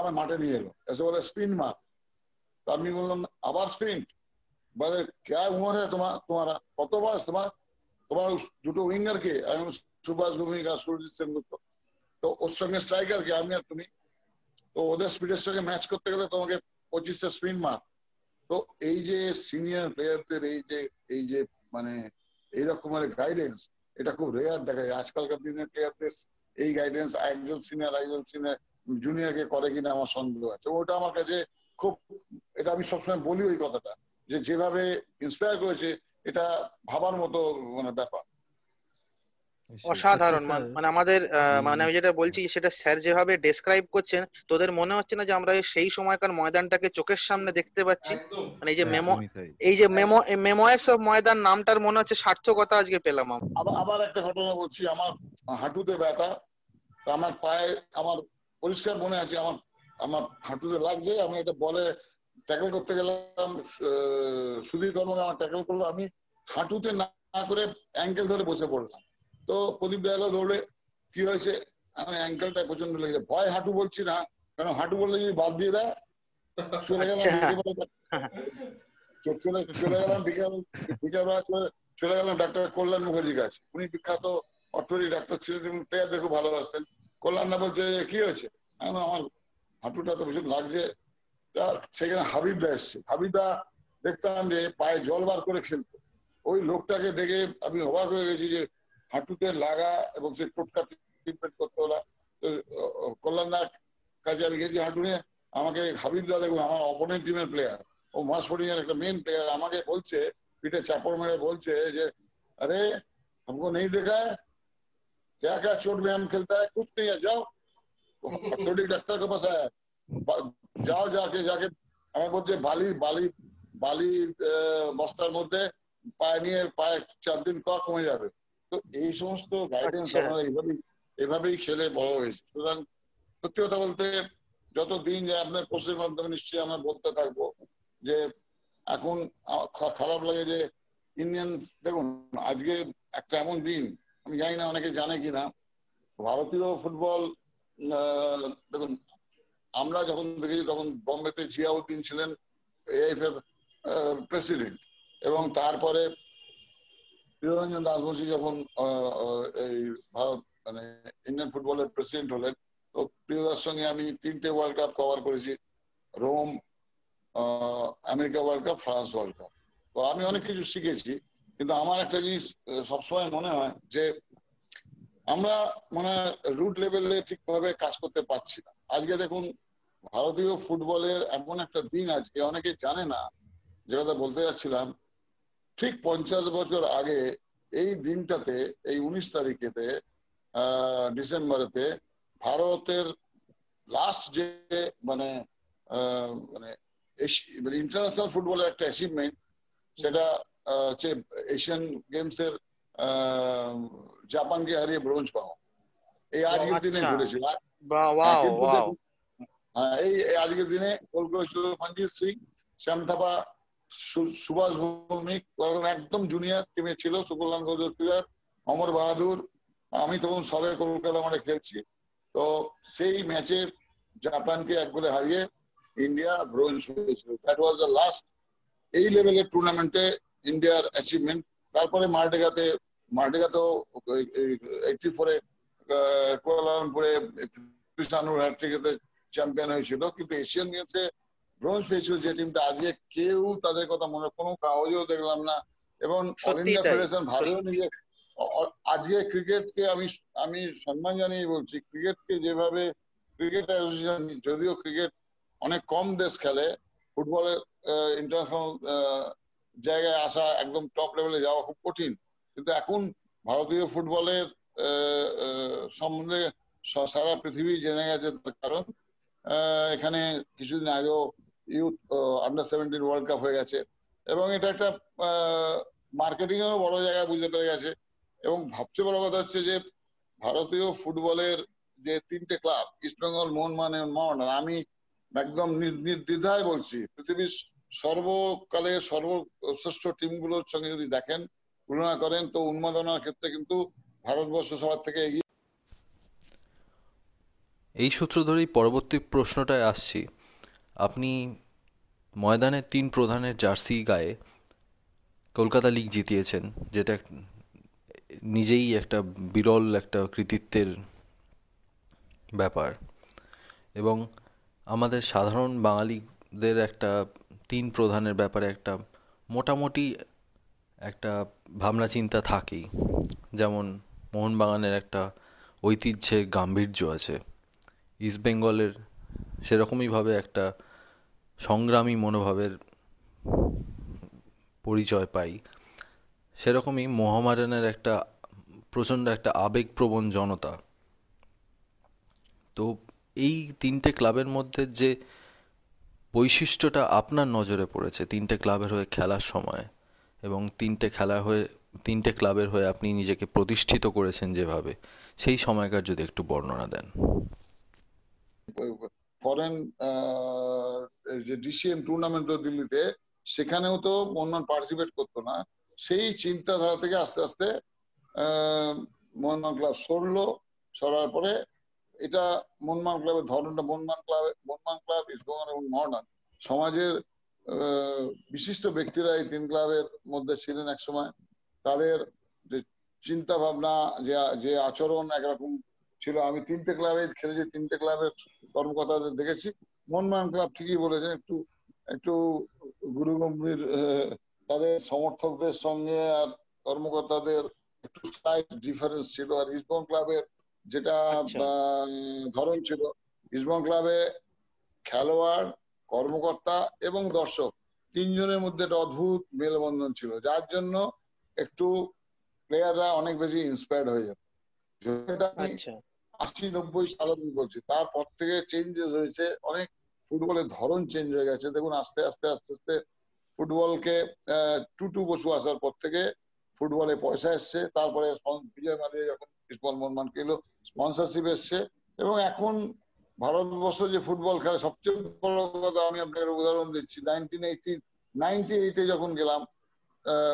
আমার মাঠে নিয়ে এলো। এসে বলে স্পিন মার। তা আমি বললাম, আবার স্পিন বলে, ক্যা উমর হ্যাঁ তোমার তোমারা? কত বয়স তোমার? তোমার দুটো উইঙ্গারকে আমি সুভাষ ভূমিকা সুরজিৎ সেনগুপ্ত। তো ওর সঙ্গে স্ট্রাইকারকে আমি আর তুমি। তো ওদের স্পিডের সঙ্গে ম্যাচ করতে গেলে তোমাকে পঁচিশটা স্পিন মার। তো এই যে সিনিয়র প্লেয়ারদের এই যে এই যে মানে এইরকম গাইডেন্স এটা খুব রেয়ার দেখা যায়। আজকালকার দিনের প্লেয়ারদের এই গাইডেন্স একজন সিনিয়র একজন সিনিয়র জুনিয়রকে করে কিনা আমার সন্দেহ আছে। ওটা আমার কাছে খুব, এটা আমি সবসময় বলি ওই কথাটা যে যেভাবে ইন্সপায়ার করেছে, এটা ভাবার মতো মানে ব্যাপার। অসাধারণ মান- মানে আমাদের আহ, মানে আমি যেটা বলছি সেটা স্যার যেভাবে ডেসক্রাইব করছেন তোদের মনে হচ্ছে না যে আমরা সেই সময়কার ময়দানটাকে চোখের সামনে দেখতে পাচ্ছি? মানে এই যে মেমো এই যে মেমো মেমোয়ার্স অফ ময়দান নামটার মনে হচ্ছে সার্থকতা আজকে পেলাম আমরা। আবার আবার একটা ঘটনা বলছি আমার হাঁটুতে ব্যথা তা আমার পায়ে আমার পরিষ্কার মনে আছে আমার আমার হাঁটুতে লাগছে আমি এটা বলে ট্যাকল করতে গেলাম আহ, সুধীর কর্মকে আমার ট্যাকল করল আমি হাঁটুতে না না করে অ্যাঙ্কেল ধরে বসে পড়লাম। তো প্রদীপ দয়ালও দৌড়ে কি হয়েছে? আমি অ্যাঙ্কেলটা প্রচণ্ড লেগেছে। ভয় হাঁটু বলছি না কারণ হাঁটু বললে যদি বাদ দিয়ে দেয়? চলে গেলাম আচ্ছা। চলে চলে গেলাম বিকেল বিকেলবেলা চলে গেলাম ডাক্তার কল্যাণ মুখার্জির কাছে। উনি বিখ্যাত অর্থোপেডিক ডাক্তার ছিলেন এবং প্লেয়ার দেখে ভালোবাসতেন। কল্যাণ না বলছে কি হয়েছে? আমি আমার হাঁটুটা তো ভীষণ লাগছে। তা সেখানে হাবিবদা এসছে। হাবিবদা দেখতাম যে পায়ে জল বার করে খেলতো ওই লোকটাকে দেখে আমি অবাক হয়ে গেছি যে হাঁটুতে লাগা এবং সে টোটকা ট্রিটমেন্ট করতে ওরা তো, আহ, কল্যাণ দা কাছে আমি গেছি হাঁটু নিয়ে আমাকে হাবিবদা দেখুন আমার অপোনেন্ট টিমের প্লেয়ার ও মাস এর একটা মেন প্লেয়ার আমাকে বলছে পিঠে চাপড় মেরে বলছে যে अरे हमको नहीं देखा है क्या क्या चोट में हम खेलता है कुछ नहीं है जाओ ऑर्थोपेडिक डॉक्टर के पास आया বা- যাও যাকে যাকে আমার বলছে বালি বালি বালি আহ, বস্তার মধ্যে পায়ে নিয়ে পায়ে চার দিন পর কমে যাবে তো এই সমস্ত গাইডেন্স আচ্ছা। আমরা এইভাবেই এভাবেই খেলে বড় হয়েছে সুতরাং সত্যি কথা বলতে যত দিন যায় আপনার কোর্সের মাধ্যমে নিশ্চয়ই আমরা বলতে থাকব যে এখন খারাপ লাগে যে ইন্ডিয়ান দেখুন আজকে একটা এমন দিন আমি জানি না অনেকে জানে কিনা ভারতীয় ফুটবল দেখুন আমরা যখন দেখেছি তখন বম্বেতে জিয়াউদ্দিন ছিলেন এএফএফ প্রেসিডেন্ট এবং তারপরে প্রিয়রঞ্জন দাসবংশী যখন এই ভারত মানে ইন্ডিয়ান ফুটবলের প্রেসিডেন্ট হলেন, তো প্রিয়দার সঙ্গে আমি তিনটে ওয়ার্ল্ড কাপ কভার করেছি। Rome America world cup France world cup তো আমি অনেক কিছু শিখেছি, কিন্তু আমার একটা জিনিস সবসময় মনে হয় যে আমরা মানে রুট লেভেলে ঠিকভাবে কাজ করতে পারছি না। আজকে দেখুন, ভারতীয় ফুটবলের এমন একটা দিন আজকে, অনেকে জানে না, যে কথা বলতে যাচ্ছিলাম ঠিক পঞ্চাশ বছর আগে এই দিনটাতে এই উনিশ তারিখেতে ডিসেম্বরেতে ভারতের লাস্ট যে মানে মানে ইন্টারন্যাশনাল ফুটবলের একটা অ্যাচিভমেন্ট সেটা হচ্ছে এশিয়ান গেমস এর জাপানকে হারিয়ে ব্রোঞ্জ পাওয়া। এই আজকের দিনে আচ্ছা। হ্যাঁ, কিন্তু ওয়াও দেখুন, হ্যাঁ, এই এই আজকের দিনে গোল করেছিল মনজিৎ সিং শ্যাম থাপা সু- সুভাষ ভৌমিক একদম জুনিয়র টিমে ছিল, সুকল্যাণ গৌরস্তিদার অমর বাহাদুর, আমি তখন সবে কলকাতা মাঠে খেলছি। তো সেই ম্যাচে জাপানকে এক গোলে হারিয়ে ইন্ডিয়া ব্রোঞ্জ হয়েছিল। দ্যাট ওয়াজ দ্য লাস্ট এই লেভেলের টুর্নামেন্টে ইন্ডিয়ার অ্যাচিভমেন্ট তারপরে মার্ডেগাতে, মার্ডেগাতেও এইটি ফোরে কুয়ালালামপুরে কৃষ্ণানুর হ্যাট্রিকেতে চ্যাম্পিয়ন হয়েছিল। কিন্তু এশিয়ান গেমসে ব্রোঞ্জ পেয়েছিল যে টিমটা আজকে কেউ তাদের কথা মনে কোনো কাগজেও দেখলাম না। এবং অল ইন্ডিয়া ফেডারেশন ভাবেও নিজে আজকে ক্রিকেটকে আমি আমি সম্মান জানিয়ে বলছি ক্রিকেটকে যেভাবে ক্রিকেট অ্যাসোসিয়েশন যদিও ক্রিকেট অনেক কম দেশ খেলে ফুটবলের ইন্টারন্যাশনাল জায়গায় আসা একদম টপ লেভেলে যাওয়া খুব কঠিন। কিন্তু এখন ভারতীয় ফুটবলের সম্বন্ধে সারা পৃথিবী জেনে গেছে কারণ। আহ, এখানে কিছুদিন আগেও youth under seventeen world cup হয়ে গেছে। এবং এটা একটা মার্কেটিং এরও বড় জায়গায় বুঝতে পেরে গেছে। এবং সবচেয়ে বড় কথা হচ্ছে যে, ভারতীয় ফুটবলের যে তিনটে ক্লাব ইস্টবেঙ্গল মোহনবাগান এবং মোহনবাগান আমি একদম নির- নির্দ্বিধায় বলছি, পৃথিবীর সর্বকালের সর্বশ্রেষ্ঠ টিমগুলোর সঙ্গে যদি দেখেন, তুলনা করেন, তো উন্মাদনার ক্ষেত্রে কিন্তু ভারতবর্ষ সবার থেকে এগিয়ে এই সূত্র ধরেই পরবর্তী প্রশ্নটায় আসছি। আপনি ময়দানের তিন প্রধানের জার্সি গায়ে কলকাতা লিগ জিতিয়েছেন, যেটা নিজেই একটা বিরল একটা কৃতিত্বের ব্যাপার। এবং আমাদের সাধারণ বাঙালিদের একটা তিন প্রধানের ব্যাপারে একটা মোটামুটি একটা ভাবনা চিন্তা থাকেই। যেমন মোহনবাগানের একটা ঐতিহ্যের গাম্ভীর্য আছে। ইস্ট বেঙ্গলের সেরকমইভাবে একটা সংগ্রামী মনোভাবের পরিচয় পাই। সেরকমই মোহামেডানের একটা, প্রচণ্ড একটা আবেগপ্রবণ জনতা। তো এই তিনটে ক্লাবের মধ্যে যে বৈশিষ্ট্যটা আপনার নজরে পড়েছে, তিনটে ক্লাবের হয়ে খেলার সময় এবং তিনটে খেলা হয়ে, তিনটে ক্লাবের হয়ে আপনি নিজেকে প্রতিষ্ঠিত করেছেন যেভাবে, সেই সময়কার যদি একটু বর্ণনা দেন। ফরেন যে ডিসিএম টুর্নামেন্ট দিল্লিতে, সেখানেও তো মোহনবাগান পার্টিসিপেট করতো না। সেই চিন্তাধারা থেকে আস্তে আস্তে মোহনবাগান ক্লাব সরলো। সরার পরে এটা মনমান ক্লাবের ধরনটা মোহনবাগান ক্লাব মনমান ক্লাব এবং মোহনবাগান সমাজের বিশিষ্ট ব্যক্তিরা এই তিন ক্লাবের মধ্যে ছিলেন একসময়। তাদের যে চিন্তা ভাবনা যে যে আচরণ একরকম ছিল। আমি তিনটে ক্লাবে খেলেছি তিনটে ক্লাবের কর্মকর্তাদের দেখেছি। মোহনবাগান ক্লাব ঠিকই বলেছেন একটু একটু গুরু গম্ভীর তাদের সমর্থকদের সঙ্গে আর কর্মকর্তাদের একটু স্লাইট ডিফারেন্স ছিল। আর ইস্টবঙ্গ ক্লাবের যেটা আচ্ছা। ধরন ছিল ইস্টবঙ্গ ক্লাবে খেলোয়াড় কর্মকর্তা এবং দর্শক তিনজনের মধ্যে একটা অদ্ভুত মেলবন্ধন ছিল যার জন্য একটু প্লেয়াররা অনেক বেশি ইন্সপায়ার্ড হয়ে যেত। আশি নব্বই সালে আমি বলছি। তারপর থেকে চেঞ্জেস হয়েছে, অনেক ফুটবলের ধরন চেঞ্জ হয়ে গেছে। দেখুন, আস্তে আস্তে আস্তে আস্তে ফুটবলকে টু টু বসু আসার পর থেকে ফুটবলে পয়সা এসছে। তারপরে বিজয় মালিয়া যখন ফুটবল মনমান কিলো স্পন্সরশিপ এসছে। এবং এখন ভারতবর্ষ যে ফুটবল খেলে, সবচেয়ে বড় কথা আমি আপনাকে উদাহরণ দিচ্ছি। নাইনটিন এইটি নাইনটি এইটে যখন গেলাম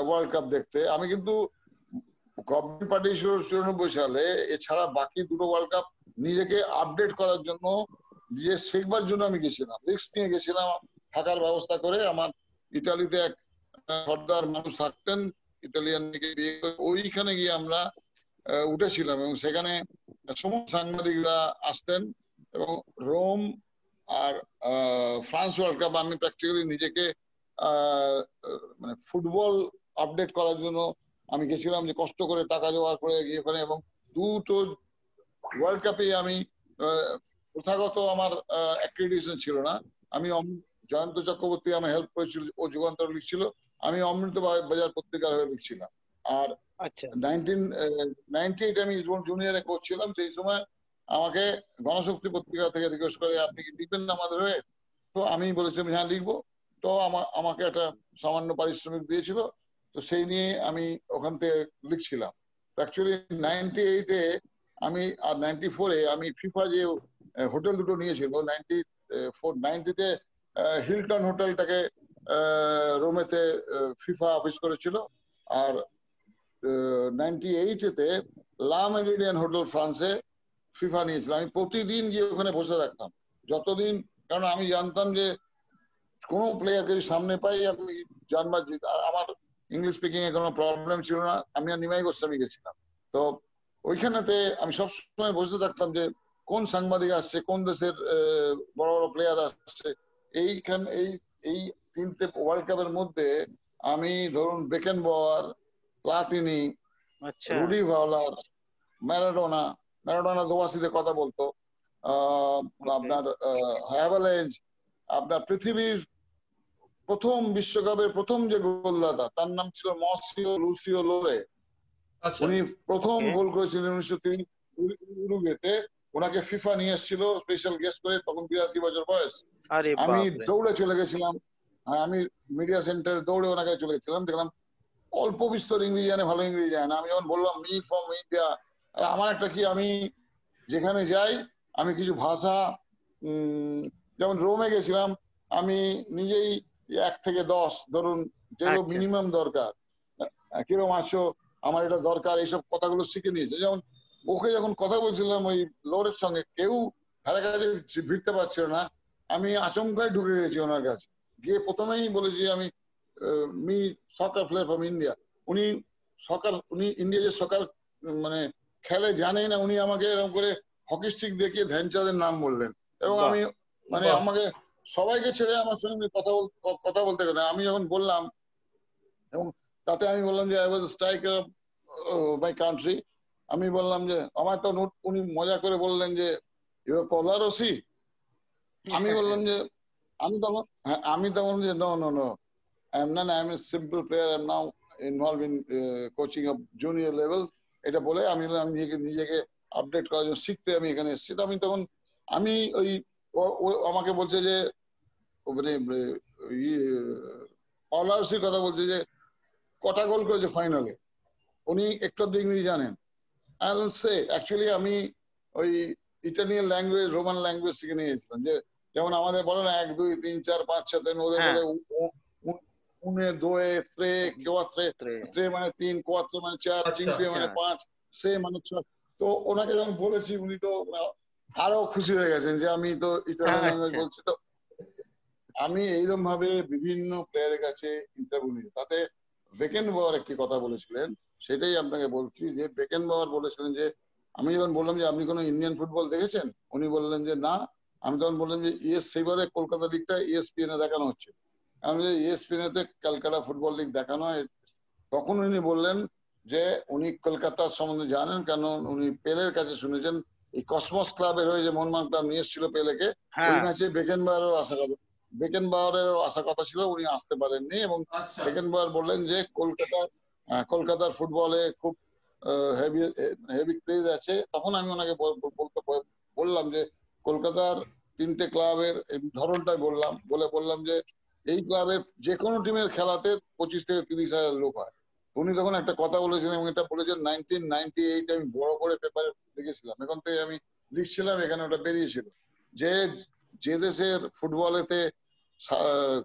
ওয়ার্ল্ড কাপ দেখতে, আমি কিন্তু গভর্নমেন্ট পার্টি চুরানব্বই সালে এছাড়া বাকি দুটো ওয়ার্ল্ড কাপ নিজেকে আপডেট করার জন্য, নিজে শেখবার জন্য আমি গেছিলাম। রিস্ক নিয়ে গেছিলাম, থাকার ব্যবস্থা করে আমার ইটালিতে এক সর্দার মানুষ থাকতেন ইটালিয়ান ওইখানে গিয়ে আমরা উঠেছিলাম এবং সেখানে সমস্ত সাংবাদিকরা আসতেন এবং রোম আর ফ্রান্স ওয়ার্ল্ড কাপ আমি প্র্যাকটিক্যালি নিজেকে মানে ফুটবল আপডেট করার জন্য আমি গেছিলাম যে কষ্ট করে টাকা জোগাড় করে গিয়ে ওখানে এবং দুটো ওয়ার্ল্ড কাপে আমি প্রথাগত আমার অ্যাক্রিডিশন ছিল না। আমি জয়ন্ত চক্রবর্তী আমি হেল্প করেছিল ও যুগান্তর লিখছিল। আমি অমৃত বাজার পত্রিকার হয়ে লিখছিলাম। আর আচ্ছা। নাইনটিন নাইনটি এইট আমি জুনিয়রে কোচ ছিলাম সেই সময় আমাকে গণশক্তি পত্রিকা থেকে রিকোয়েস্ট করে আপনি কি লিখবেন না আমাদের হয়ে? তো আমি বলেছিলাম হ্যাঁ লিখব। তো আমা- আমাকে একটা সামান্য পারিশ্রমিক দিয়েছিল। তো সেই নিয়ে আমি ওখান থেকে লিখছিলাম। অ্যাকচুয়ালি নাইনটি এইটে আমি, আর নাইনটি ফোরে আমি ফিফা যে হোটেল দুটো নিয়েছিল নাইনটি ফোর নাইনটিতে হিলটন হোটেলটাকে রোমেতে ফিফা অফিস করেছিল। আর নাইনটি এইটেতে লা মেরিডিয়ান হোটেল ফ্রান্সে ফিফা নিয়েছিল। আমি প্রতিদিন গিয়ে ওখানে বসে থাকতাম। যতদিন কারণ আমি জানতাম যে কোনো প্লেয়ারকে সামনে পাই, আমি জানবার আমার ইংলিশ স্পিকিং এ কোনো প্রবলেম ছিল না আমি আর নিমাই গোস্বামী গেছিলাম। তো ওইখানেতে আমি সবসময় বুঝতে থাকতাম যে কোন সাংবাদিক আসছে কোন দেশের বড় বড় প্লেয়ার আসছে এইখান এই এই তিনটে ওয়ার্ল্ড কাপের মধ্যে আমি ধরুন বেকেন বয়ার প্লাতিনি আচ্ছা। রুডি ভাওলার ম্যারাডোনা ম্যারাডোনা দোবাসিতে কথা বলতো। আহ, আপনার হ্যাভেলেজ আপনার পৃথিবীর প্রথম বিশ্বকাপের প্রথম যে গোলদাতা তার নাম ছিল মসিও লুসিও লোরে। আচ্ছা। উনি প্রথম গোল করেছিলেন উনিশশো উরুগুয়েতে। ওনাকে ফিফা নিয়ে এসেছিল স্পেশাল গেস্ট করে তখন বিরাশি বছর বয়স। আমি দৌড়ে চলে গেছিলাম। হ্যাঁ, আমি মিডিয়া সেন্টারে দৌড়ে ওনাকে চলে গেছিলাম। দেখলাম অল্প বিস্তর ইংরেজি জানে ভালো ইংরেজি জানে আমি যখন বললাম মি ফ্রম ইন্ডিয়া আমার একটা কি আমি যেখানে যাই আমি কিছু ভাষা উম, যেমন রোমে গেছিলাম আমি নিজেই এক থেকে দশ ধরুন যেগুলো আচ্ছা। মিনিমাম দরকার। আহ, কিরম আছো আমার এটা দরকার এইসব কথাগুলো শিখে নিয়েছে। যেমন ওকে যখন কথা বলছিলাম ওই লোরের সঙ্গে কেউ ধারে কাছে ভিড়তে পারছিল না। আমি আচমকায় ঢুকে গেছি ওনার কাছে। গিয়ে প্রথমেই বলেছি আমি me soccer player from India উনি সকার উনি ইন্ডিয়া যে সকার মানে খেলে জানেই না উনি আমাকে এরকম করে হকি স্টিক দেখিয়ে ধ্যানচাঁদের নাম বললেন। এবং আমি মানে আমাকে সবাইকে ছেড়ে আমার সঙ্গে কথা কথা বলতে গেলে। আমি যখন বললাম এবং তাতে আমি বললাম যে I was striker my country আমি বললাম যে আমার তো নোট উনি মজা করে বললেন যে ইউ পলারসি আমি বললাম যে আমি তখন হ্যাঁ, আমি তখন যে no no no I am not I am a simple player I am now involve in coaching of junior level এটা বলে আমি বললাম নিজেকে নিজেকে আপডেট করার জন্য শিখতে আমি এখানে এসেছি। তো আমি তখন আমি ওই আমাকে বলছে যে মানে কথা বলছে যে কটা গোল করেছে ফাইনালে উনি একটু ইংরেজি জানেন। আই সে অ্যাকচুয়ালি আমি ওই ইটালিয়ান ল্যাঙ্গুয়েজ রোমান ল্যাঙ্গুয়েজ শিখে নিয়েছিলাম। যে যেমন আমাদের বলে না এক দুই তিন চার পাঁচ তিন ওদের হ্যাঁ। বলে উনে দোয়ে ত্রে কোয়াত্রে ত্রে- মানে তিন কোয়াত্রে মানে চার আচ্ছা, মানে আচ্ছা। পাঁচ সে মানে ছয়। তো ওনাকে যখন বলেছি উনি তো মানে আরও খুশি হয়ে গেছেন যে আমি তো ইটালিয়ান। ল্যাঙ্গুয়েজ বলছি। তো আমি এইরকম ভাবে বিভিন্ন প্লেয়ারের কাছে ইন্টারভিউ নিই। তাতে বেকেন বাওয়ার একটি কথা বলেছিলেন সেটাই আপনাকে বলছি যে বেকেন বাওয়ার বলেছিলেন যে আমি যখন বললাম যে আপনি কোনো ইন্ডিয়ান ফুটবল দেখেছেন? উনি বললেন যে না। আমি তখন বললাম যে ইএস সেইবারে কলকাতা লিগটা ইএসপিএন এ দেখানো হচ্ছে। আমি যে ইএসপিএন এতে ক্যালকাটা ফুটবল লিগ দেখানো হয়? তখন উনি বললেন যে উনি কলকাতার সম্বন্ধে জানেন কেন উনি পেলের কাছে শুনেছেন। এই কসমস ক্লাবের হয়ে যে মোহনবাগান ক্লাব নিয়ে এসেছিল পেলেকে ওই হ্যাঁ ম্যাচে বেকেন বাওয়ারের আশা কথা বেকেন বাওয়ারের আশা কথা ছিল উনি আসতে পারেননি এবং আচ্ছা। বললেন যে কলকাতার আহ, কলকাতার ফুটবলে খুব হেভি হেভি ক্রেজ আছে। তখন আমি ওনাকে বল- বল- বলতে বললাম যে কলকাতার তিনটে ক্লাবের ধরনটাই বললাম। বলে বললাম যে এই ক্লাবের যে কোনো টিমের খেলাতে পঁচিশ থেকে তিরিশ হাজার লোক হয়। উনি তখন একটা কথা বলেছেন এবং এটা বলেছেন নাইনটিন নাইনটি এইট আমি বড় করে পেপারে লিখেছিলাম এখন থেকে আমি লিখছিলাম এখানে ওটা বেরিয়েছিল যে যে দেশের ফুটবলেতে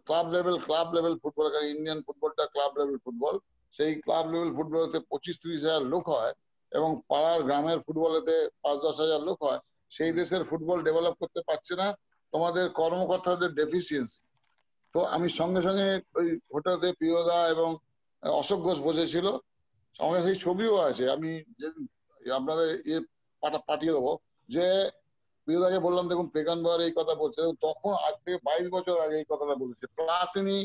club level club level football Indian ফুটবলটা ক্লাব লেভেল ফুটবল সেই ক্লাব লেভেল ফুটবলেতে পঁচিশ ত্রিশ হাজার লোক হয় এবং পাড়ার গ্রামের ফুটবলেতে পাঁচ দশ হাজার লোক হয়। সেই দেশের ফুটবল ডেভেলপ করতে পারছে না। তোমাদের কর্মকর্তাদের ডেফিসিয়েন্সি তো আমি সঙ্গে সঙ্গে ওই হোটেলতে প্রিয়দা এবং অশোক ঘোষ বসেছিল। সঙ্গে সেই ছবিও আছে। আমি আপনাদের ইয়ে পাঠা- পাঠিয়ে দেবো যে প্রিয়দাকে বললাম দেখুন পেগানবার এই কথা বলছে। তখন আজ থেকে বাইশ বছর আগে এই কথাটা বলেছে। প্লাতিনি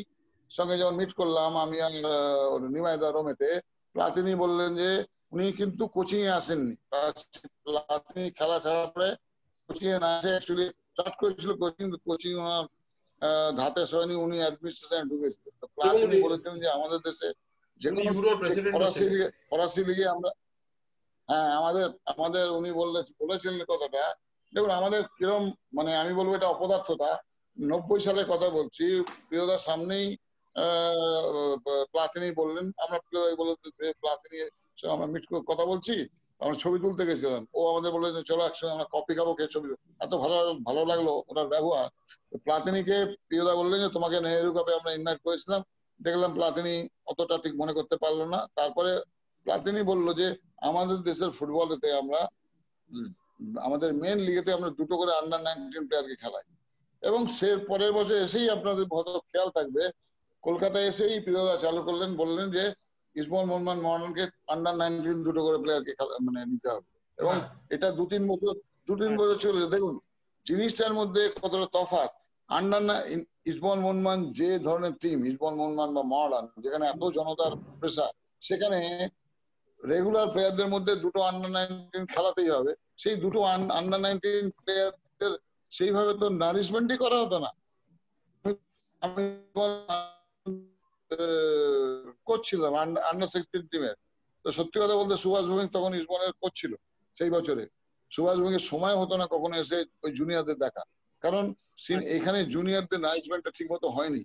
সঙ্গে যখন মিট করলাম আমি আর আহ, নিমাইদা রোমেতে প্লাতিনি বললেন যে উনি কিন্তু কোচিং এ আসেননি প্লাতিনি খেলা ছাড়ার পরে কোচিং এ না আসে অ্যাকচুয়ালি স্টার্ট করেছিল কোচিং কোচিং ওনার ধাতে সয়নি উনি অ্যাডমিনিস্ট্রেশনে ঢুকেছিল। প্লাতিনি বলেছিলেন যে আমাদের দেশে যে কোনো ফরাসি লিগে ফরাসি লিগে আমরা হ্যাঁ আমাদের আমাদের উনি বললে বলেছিলেন কথাটা দেখুন, আমাদের কিরম মানে আমি বলব এটা অপদার্থতা। নব্বই সালের কথা বলছি, প্রিয়দার সামনেই প্লাতিনি বললেন। আমরা প্রিয়দাকে বললাম যে প্লাতিনি আমরা মিট করে কথা বলছি, আমরা ছবি তুলতে গেছিলাম। ও আমাদের বললেন যে, চলো একসঙ্গে আমরা কপি খাব, কে ছবি এত ভালো ভালো লাগল ওনার ব্যবহার। প্লাতিনিকে প্রিয়দা বললেন যে, তোমাকে নেহেরু কাপে আমরা ইনভাইট করেছিলাম। দেখলাম প্লাতিনি অতটা ঠিক মনে করতে পারল না। তারপরে প্লাতিনি বলল যে, আমাদের দেশের ফুটবলেতে আমরা আমাদের মেন লিগেতে আমরা দুটো করে আন্ডার নাইনটিন প্লেয়ারকে খেলাই। এবং সে পরের বছর এসেই আপনাদের হয়তো খেয়াল থাকবে কলকাতায় এসেই প্রিয়দা চালু করলেন বললেন যে ইসমল মোহাম্মদ মোহানকে আন্ডার নাইনটিন দুটো করে প্লেয়ারকে মানে নিতে হবে। এবং হ্যাঁ। এটা দু তিন বছর দু তিন বছর চলেছে। দেখুন জিনিসটার মধ্যে কতটা তফাৎ। আন্ডার ইসবল মনমান যে ধরনের টিম ইসবল মনমান বা মহারান যেখানে এত জনতার প্রেসার সেখানে রেগুলার প্লেয়ারদের মধ্যে দুটো আন্ডার নাইনটিন খেলাতেই হবে। সেই দুটো আন্ডার নাইনটিন প্লেয়ারদের সেইভাবে তো নারিশমেন্টই করা হতো না। আমি কোচ ছিলাম আন্ডার সিক্সটিন টিমের তো সত্যি কথা বলতে সুভাষ ভৌমিক তখন ইসবনের কোচ ছিল সেই বছরে। সুভাষ ভৌমিকের সময় হতো না কখনো এসে ওই জুনিয়রদের দেখা। কারণ এখানে জুনিয়রদের ম্যানেজমেন্টটা ঠিক মতো হয়নি।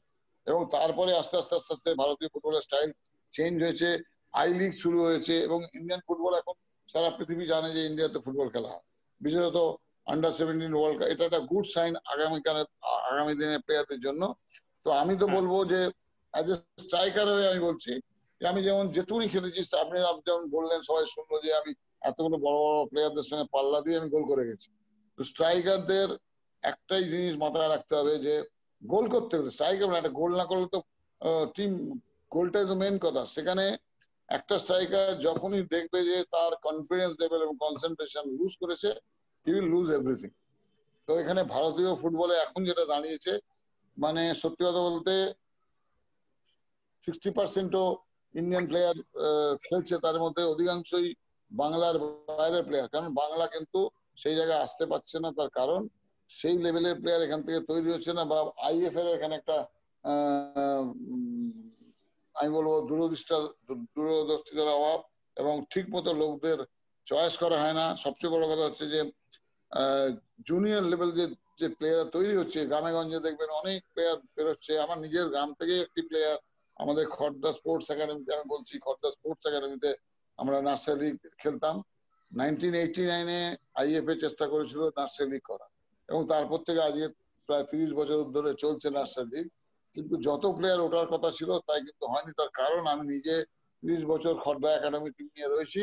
এবং তারপরে আস্তে আস্তে আস্তে আস্তে ভারতীয় ফুটবলের স্টাইল চেঞ্জ হয়েছে। আই লিগ শুরু হয়েছে এবং ইন্ডিয়ান ফুটবল এখন সারা পৃথিবী জানে যে ইন্ডিয়াতে ফুটবল খেলা হয়। বিশেষত আন্ডার সেভেন্টিন ওয়ার্ল্ড কাপ এটা একটা গুড সাইন আগামীকালের আগামী দিনের প্লেয়ারদের জন্য। তো আমি তো বলব যে অ্যাজ এ স্ট্রাইকার হয়ে আমি বলছি যে আমি যেমন যেটুকুনি খেলেছি আপনি যেমন বললেন সবাই শুনলো যে আমি এতগুলো বড় বড় প্লেয়ারদের সঙ্গে পাল্লা দিয়ে আমি গোল করে গেছি। তো স্ট্রাইকারদের একটাই জিনিস মাথায় রাখতে হবে যে গোল করতে গেলে স্ট্রাইকার মানে একটা গোল না করলে তো টিম গোলটাই তো মেন কথা। সেখানে একটা স্ট্রাইকার যখনই দেখবে যে তার কনফিডেন্স লেভেল এবং কনসেন্ট্রেশন লুজ করেছে হি উইল লুজ এভরিথিং তো এখানে ভারতীয় ফুটবলে এখন যেটা দাঁড়িয়েছে মানে সত্যি কথা বলতে সিক্সটি পার্সেন্টও ইন্ডিয়ান প্লেয়ার খেলছে, তার মধ্যে অধিকাংশই বাংলার বাইরের প্লেয়ার কারণ বাংলা কিন্তু সেই জায়গায় আসতে পারছে না, তার কারণ সেই লেভেলের প্লেয়ার এখান থেকে তৈরি হচ্ছে না বা আইএফ এর এখানে একটা আমি বলব দূরদৃষ্টা, দূরদর্শিতার অভাব এবং ঠিক মতো লোকদের চয়েস করা হয় না। সবচেয়ে বড় কথা হচ্ছে যে জুনিয়র লেভেল যে যে প্লেয়ার তৈরি হচ্ছে গ্রামে গঞ্জে দেখবেন অনেক প্লেয়ার বেরোচ্ছে। আমার নিজের গ্রাম থেকে একটি প্লেয়ার আমাদের খর্দা স্পোর্টস একাডেমিতে আমি বলছি খর্দা স্পোর্টস একাডেমিতে আমরা নার্সারি লিগ খেলতাম। নাইনটিন এইটি নাইনে আইএফ এ চেষ্টা করেছিল নার্সারি লিগ করা এবং তারপর থেকে আজকে প্রায় তিরিশ বছর ধরে চলছে নার্সারি লিগ কিন্তু যত প্লেয়ার ওঠার কথা ছিল তাই কিন্তু হয়নি। তার কারণ আমি নিজে তিরিশ বছর খর্দা একাডেমি টিম নিয়ে রয়েছি